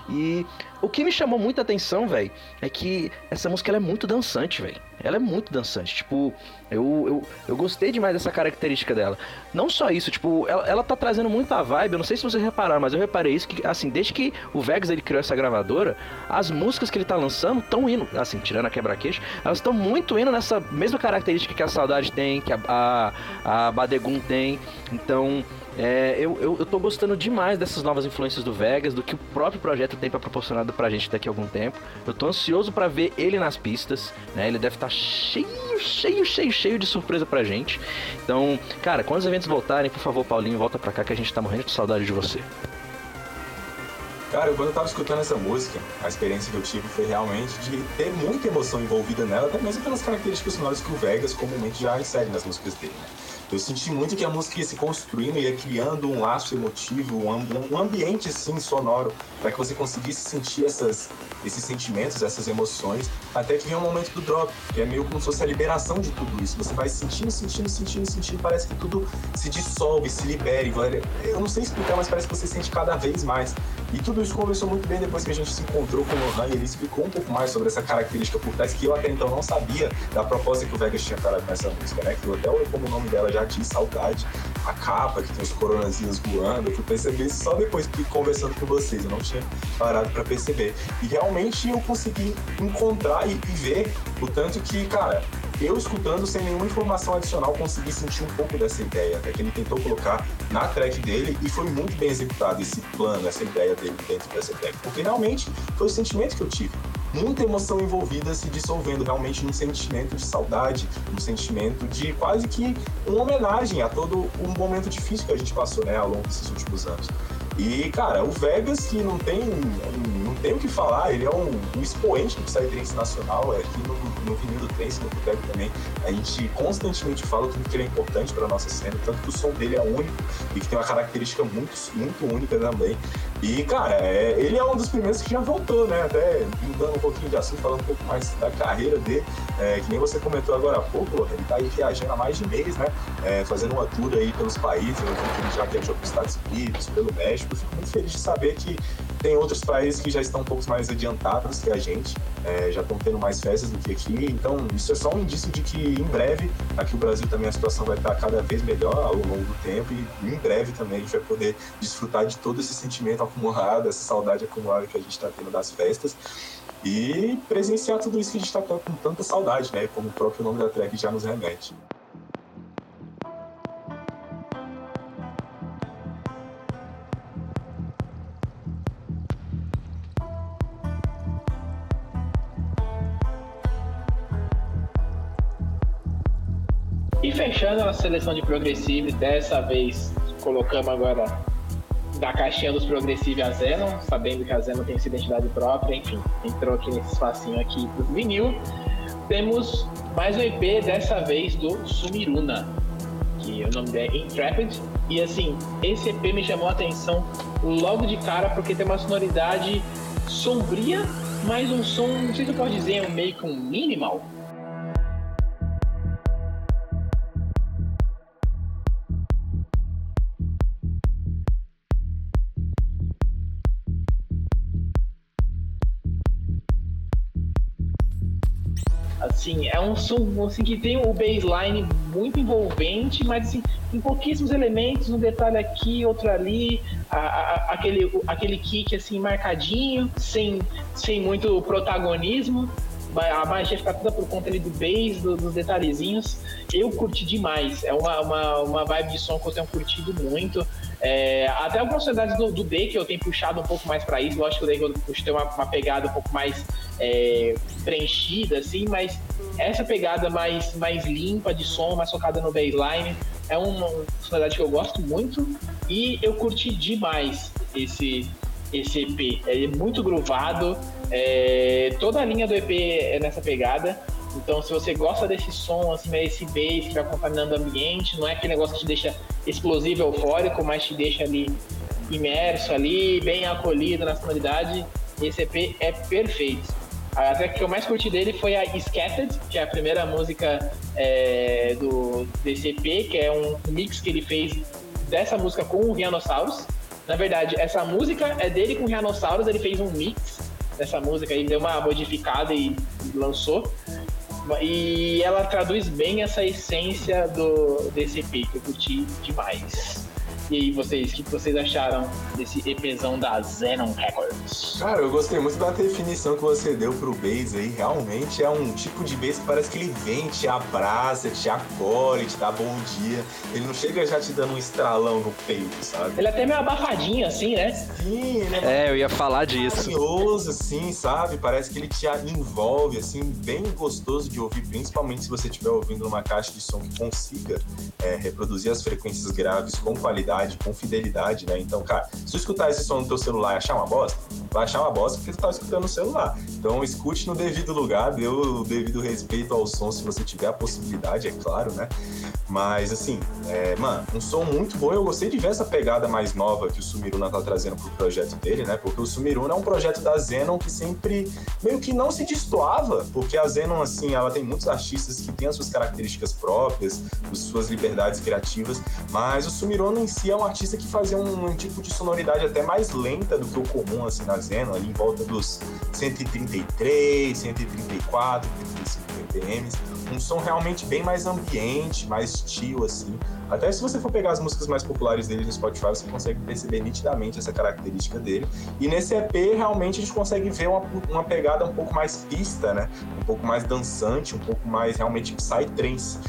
E o que me chamou muita atenção, velho, é que essa música ela é muito dançante, velho. Ela é muito dançante. Tipo, eu, eu, eu gostei demais dessa característica dela. Não só isso, tipo, ela, ela tá trazendo muita vibe. Eu não sei se vocês repararam, mas eu reparei isso que, assim, desde que o Vegas ele criou essa gravadora, as músicas que ele tá lançando estão indo, assim, tirando a quebra-queixo, elas estão muito indo nessa mesma característica que a Saudade tem, que a, a, a Badegum tem. Então, é, eu, eu, eu tô gostando demais dessas novas influências do Vegas, do que o próprio projeto tem para proporcionar pra gente daqui a algum tempo. Eu tô ansioso para ver ele nas pistas, né? Ele deve estar tá cheio, cheio, cheio, cheio de surpresa pra gente. Então, cara, quando os eventos voltarem, por favor, Paulinho, volta pra cá que a gente tá morrendo de saudade de você. Cara, quando eu tava escutando essa música, a experiência que eu tive foi realmente de ter muita emoção envolvida nela, até mesmo pelas características sonoras que o Vegas comumente já insere nas músicas dele, né? Eu senti muito que a música ia se construindo, ia criando um laço emotivo, um, ambiente assim sonoro, para que você conseguisse sentir essas, esses sentimentos, essas emoções, até que vem um momento do drop, que é meio como se fosse a liberação de tudo isso. Você vai sentindo, sentindo, sentindo, sentindo, parece que tudo se dissolve, se libere. Eu não sei explicar, mas parece que você sente cada vez mais. E tudo isso conversou muito bem depois que a gente se encontrou com o Lohan e ele explicou um pouco mais sobre essa característica por trás que eu até então não sabia da proposta que o Vegas tinha com essa música, né? Que até como o nome dela já diz, Saudade, a capa que tem os coronazinhos voando, eu fui perceber isso só depois conversando com vocês, eu não tinha parado para perceber. E realmente eu consegui encontrar e, e ver o tanto que, cara, eu escutando sem nenhuma informação adicional consegui sentir um pouco dessa ideia, até que ele tentou colocar na track dele e foi muito bem executado esse plano, essa ideia dele dentro dessa track, porque realmente foi o sentimento que eu tive. Muita emoção envolvida se dissolvendo realmente num sentimento de saudade, num sentimento de quase que uma homenagem a todo um momento difícil que a gente passou né, ao longo desses últimos anos. E, cara, o Vegas, que não tem, não tem o que falar, ele é um, um expoente do Psytrance nacional, é aqui no, no Vinil do Trance, no Boteco também, a gente constantemente fala tudo que ele é importante para nossa cena, tanto que o som dele é único e que tem uma característica muito, muito única também. E, cara, é, ele é um dos primeiros que já voltou, né? Até mudando um pouquinho de assunto, falando um pouco mais da carreira dele, é, que nem você comentou agora há pouco, ele tá aí viajando há mais de mês, né? É, fazendo uma tour aí pelos países, ele já viajou para os Estados Unidos, pelo México, fico muito feliz de saber que tem outros países que já estão um pouco mais adiantados que a gente, é, já estão tendo mais festas do que aqui, então isso é só um indício de que em breve, aqui no Brasil também a situação vai estar cada vez melhor ao longo do tempo e em breve também a gente vai poder desfrutar de todo esse sentimento acumulado, essa saudade acumulada que a gente está tendo das festas e presenciar tudo isso que a gente está com tanta saudade, né? Como o próprio nome da track já nos remete. E fechando a seleção de progressive, dessa vez colocamos agora da caixinha dos Progressive a Zenon, sabendo que a Zenon tem sua identidade própria, enfim, entrou aqui nesse espacinho aqui do vinil. Temos mais um EP, dessa vez do Sumiruna, que o nome é Intrepid. E assim, esse EP me chamou a atenção logo de cara porque tem uma sonoridade sombria, mas um som, não sei se eu posso dizer, meio que um minimal. Um som assim, que tem o baseline muito envolvente, mas assim, pouquíssimos elementos, um detalhe aqui, outro ali, a, a, aquele, aquele kick assim marcadinho, sem, sem muito protagonismo. A magia fica toda por conta ali do bass, do, dos detalhezinhos. Eu curti demais. É uma, uma, uma vibe de som que eu tenho curtido muito. É, até algumas sonoridades do, do D que eu tenho puxado um pouco mais para isso. Lógico que o D eu puxo tem uma, uma, pegada um pouco mais é, preenchida, assim, mas essa pegada mais, mais limpa de som, mais focada no baseline, é uma sonoridade que eu gosto muito e eu curti demais esse, esse EP. É muito groovado, é, toda a linha do EP é nessa pegada. Então, se você gosta desse som, assim, esse bass que vai contaminando o ambiente, não é aquele negócio que te deixa explosivo, eufórico, mas te deixa ali imerso ali, bem acolhido na sonoridade, esse EP é perfeito. A que eu mais curti dele foi a Scattered, que é a primeira música é, do DCP, que é um mix que ele fez dessa música com o Rhinoceros. Na verdade, essa música é dele com o Rhinoceros, ele fez um mix dessa música e deu uma modificada e lançou. E ela traduz bem essa essência do DCP, que eu curti demais. E aí, vocês, o que vocês acharam desse EPzão da Xenon Records? Cara, eu gostei muito da definição que você deu pro bass aí. Realmente é um tipo de bass que parece que ele vem, te abraça, te acolhe, te dá bom dia. Ele não chega já te dando um estralão no peito, sabe? Ele é até meio abafadinho, assim, né? Sim, ele é É, eu ia falar disso. carinhoso, assim, sabe? Parece que ele te envolve, assim, bem gostoso de ouvir, principalmente se você estiver ouvindo numa caixa de som que consiga é, reproduzir as frequências graves com qualidade, com fidelidade, né? Então, cara, se tu escutar esse som no teu celular e achar uma bosta, vai achar uma bosta porque tu tá escutando no celular. Então, escute no devido lugar, dê o devido respeito ao som, se você tiver a possibilidade, é claro, né? Mas, assim, é, mano, um som muito bom. Eu gostei de ver essa pegada mais nova que o Sumiruna tá trazendo pro projeto dele, né? Porque o Sumiruna é um projeto da Zenon que sempre meio que não se destoava, porque a Zenon, assim, ela tem muitos artistas que têm as suas características próprias, as suas liberdades criativas, mas o Sumiruna em si é um artista que fazia um, um tipo de sonoridade até mais lenta do que o comum, assim, na Zenon, ali em volta dos 133, 134, 135 BPMs. Um som realmente bem mais ambiente, mais tio, assim. Até se você for pegar as músicas mais populares dele no Spotify, você consegue perceber nitidamente essa característica dele. E nesse EP, realmente, a gente consegue ver uma, uma pegada um pouco mais pista, né? Um pouco mais dançante, um pouco mais realmente psytrance.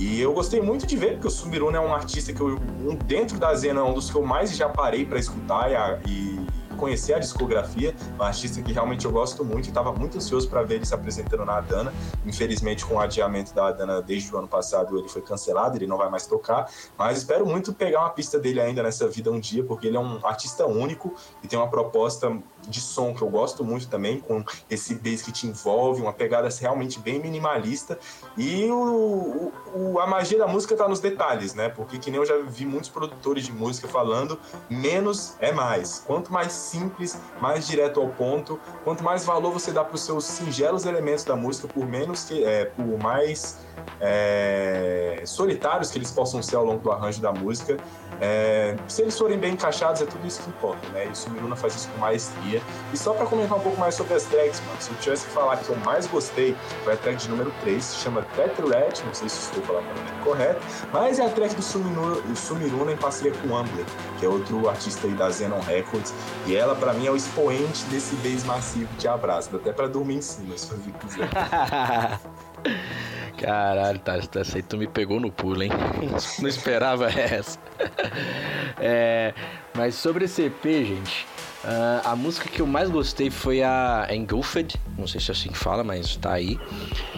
E eu gostei muito de ver, porque o Sumiruna é um artista que eu, dentro da Zena, é um dos que eu mais já parei para escutar e, a- e conhecer a discografia. Um artista que realmente eu gosto muito e estava muito ansioso para ver ele se apresentando na Adana. Infelizmente, com o adiamento da Adana desde o ano passado, ele foi cancelado, ele não vai mais tocar. Mas espero muito pegar uma pista dele ainda nessa vida um dia, porque ele é um artista único e tem uma proposta de som que eu gosto muito também, com esse bass que te envolve, uma pegada realmente bem minimalista. E o, o- a magia da música tá nos detalhes, né? Porque que nem eu já vi muitos produtores de música falando, menos é mais. Quanto mais simples, mais direto ao ponto, quanto mais valor você dá para os seus singelos elementos da música, por menos que é, por mais é, solitários que eles possam ser ao longo do arranjo da música, é, se eles forem bem encaixados, é tudo isso que importa, né? E o Sumiruna faz isso com maestria. E só pra comentar um pouco mais sobre as tracks, mano, se eu tivesse que falar que eu mais gostei, foi a track de número 3, se chama Tetrate, não sei se estou falando o nome correto, mas é a track do Sumiruna, o Sumiruna em parceria com Ambler, que é outro artista aí da Zenon Records. E ela, pra mim, é o expoente desse bass massivo que abraça, dá até pra dormir em cima, se você quiser. *laughs* Caralho, tá, essa aí tu me pegou no pulo, hein? *laughs* Não esperava essa. *laughs* É, mas sobre esse EP, gente, ah, a música que eu mais gostei foi a Engulfed, não sei se é assim que fala, mas tá aí.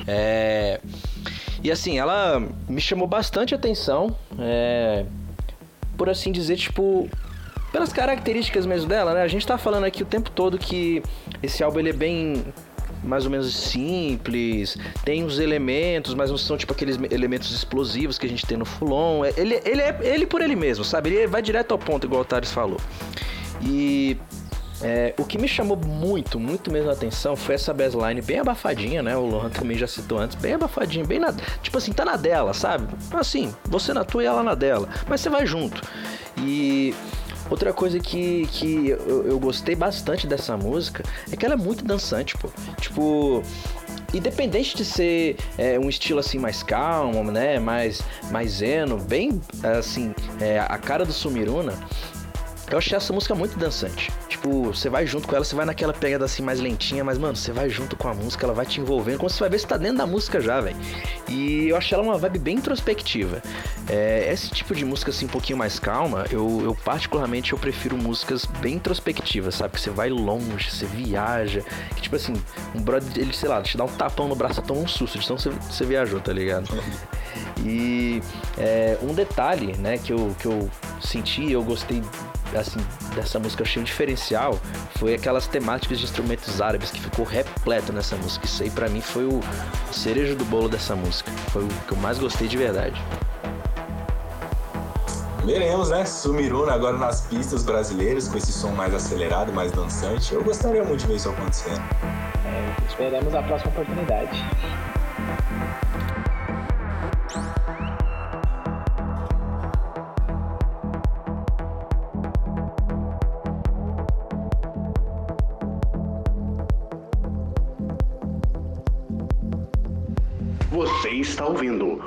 É, e assim, ela me chamou bastante atenção, é, por assim dizer, tipo, pelas características mesmo dela, né? A gente tá falando aqui o tempo todo que esse álbum ele é bem mais ou menos simples, tem os elementos, mas não são tipo aqueles elementos explosivos que a gente tem no Fulon. É- Ele, ele é ele por ele mesmo, sabe? Ele vai direto ao ponto, igual o Thales falou. E é, o que me chamou muito, muito mesmo a atenção foi essa bassline bem abafadinha, né? O Lohan também já citou antes, bem abafadinha, bem na. Tipo assim, tá na dela, sabe? Assim, você na tua e ela na dela. Mas você vai junto. E. Outra coisa que, que eu, gostei bastante dessa música é que ela é muito dançante, pô. Tipo, independente de ser é, um estilo assim mais calmo, né, mais mais zen, bem assim, é, a cara do Sumiruna, eu achei essa música muito dançante. Tipo, você vai junto com ela, você vai naquela pegada assim mais lentinha, mas, mano, você vai junto com a música, ela vai te envolvendo. Quando você vai ver, você tá dentro da música já, velho. E eu achei ela uma vibe bem introspectiva. É, esse tipo de música assim, um pouquinho mais calma, eu, eu particularmente eu prefiro músicas bem introspectivas, sabe? Que você vai longe, você viaja. Que tipo assim, um brother, ele, sei lá, te dá um tapão no braço, toma um susto, de tão você, você viajou, tá ligado? *laughs* E é, um detalhe, né, que eu, que eu senti, eu gostei assim, dessa música, eu achei um diferencial, foi aquelas temáticas de instrumentos árabes que ficou repleto nessa música. Isso aí pra mim foi o cerejo do bolo dessa música. Foi o que eu mais gostei de verdade. Veremos, né? Sumiruna agora nas pistas brasileiras, com esse som mais acelerado, mais dançante. Eu gostaria muito de ver isso acontecendo. É, esperamos a próxima oportunidade. Ouvindo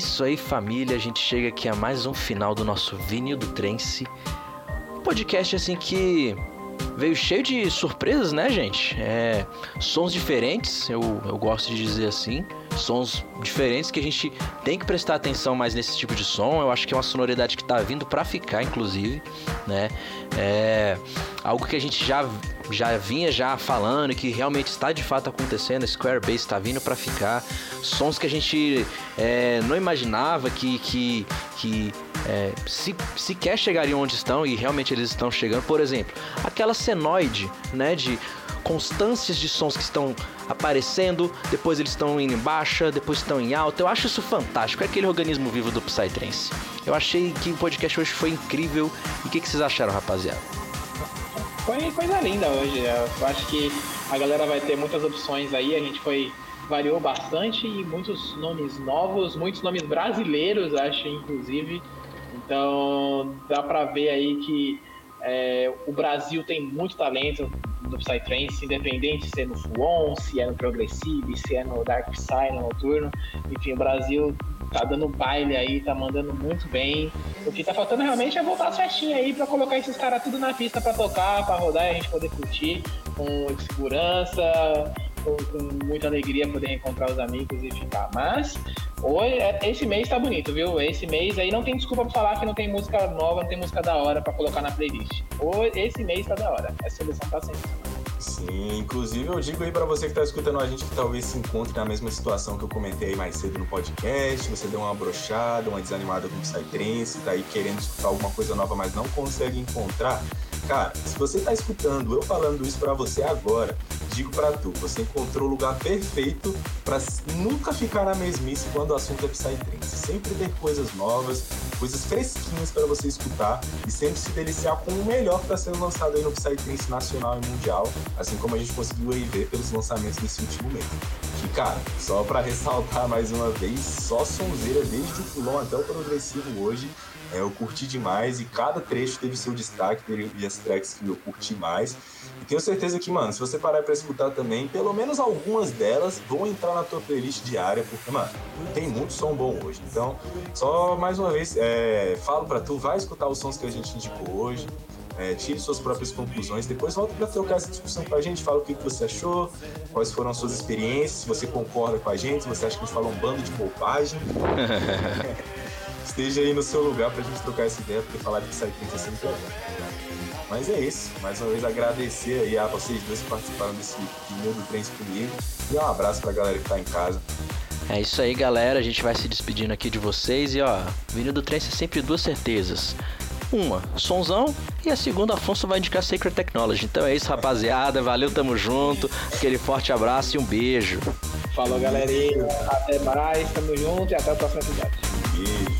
isso aí, família. A gente chega aqui a mais um final do nosso Vinil do Trance. Um podcast assim que veio cheio de surpresas, né, gente? É, sons diferentes, eu, eu gosto de dizer assim. Sons diferentes que a gente tem que prestar atenção mais nesse tipo de som. Eu acho que é uma sonoridade que tá vindo pra ficar, inclusive, né? É algo que a gente já já vinha já falando e que realmente está de fato acontecendo. Square Bass está vindo para ficar. Sons que a gente é, não imaginava que, que, que é, se, sequer chegariam onde estão e realmente eles estão chegando. Por exemplo, aquela senoide, né, de constâncias de sons que estão aparecendo, depois eles estão em baixa, depois estão em alta. Eu acho isso fantástico. É aquele organismo vivo do Psytrance. Eu achei que o podcast hoje foi incrível. E o que, que vocês acharam, rapaziada? Foi coisa linda hoje. Eu acho que a galera vai ter muitas opções aí. A gente foi variou bastante e muitos nomes novos, muitos nomes brasileiros, acho inclusive. Então dá pra ver aí que é, o Brasil tem muito talento no Psytrance, independente se é no Full se é no Progressive, se é no Dark Side, no Noturno. Enfim, o Brasil tá dando baile aí, tá mandando muito bem. O que tá faltando realmente é voltar festinhas aí pra colocar esses caras tudo na pista pra tocar, pra rodar e a gente poder curtir com segurança, com, com muita alegria poder encontrar os amigos e ficar. Mas hoje, esse mês tá bonito, viu? Esse mês aí não tem desculpa pra falar que não tem música nova, não tem música da hora pra colocar na playlist. Hoje, esse mês tá da hora. Essa seleção tá sensacional. Sim, inclusive eu digo aí pra você que tá escutando a gente que talvez se encontre na mesma situação que eu comentei mais cedo no podcast, você deu uma brochada, uma desanimada com o Psytrance, tá aí querendo escutar alguma coisa nova, mas não consegue encontrar. Cara, se você tá escutando eu falando isso pra você agora, digo pra tu, você encontrou o lugar perfeito pra nunca ficar na mesmice quando o assunto é Psytrance. Sempre ter coisas novas, coisas fresquinhas pra você escutar e sempre se deliciar com o melhor que tá sendo lançado aí no Psytrance nacional e mundial, assim como a gente conseguiu aí ver pelos lançamentos desse último mês. Que, cara, só pra ressaltar mais uma vez, só sonzeira desde o fulon até o progressivo hoje. É, eu curti demais e cada trecho teve seu destaque, teve as tracks que eu curti mais. E tenho certeza que, mano, se você parar pra escutar também, pelo menos algumas delas vão entrar na tua playlist diária, porque, mano, tem muito som bom hoje. Então, só mais uma vez, é, falo pra tu, vai escutar os sons que a gente indicou hoje. É, tire suas próprias conclusões. Depois volta para trocar essa discussão com a gente. Fala o que, que você achou, quais foram as suas experiências, se você concorda com a gente, se você acha que a gente falou um bando de bobagem. *laughs* Esteja aí no seu lugar pra gente trocar essa ideia, porque falar de Psytrance é sempre legal. Mas é isso. Mais uma vez agradecer aí a vocês dois que participaram desse vinil do Trens comigo. E um abraço pra galera que tá em casa. É isso aí, galera. A gente vai se despedindo aqui de vocês. E ó, vinil do Trance é sempre duas certezas. Uma, sonzão, e a segunda, Afonso vai indicar Sacred Technology. Então é isso, rapaziada. Valeu, tamo junto. Aquele forte abraço e um beijo. Falou, galerinha. Até mais, tamo junto e até o próximo episódio.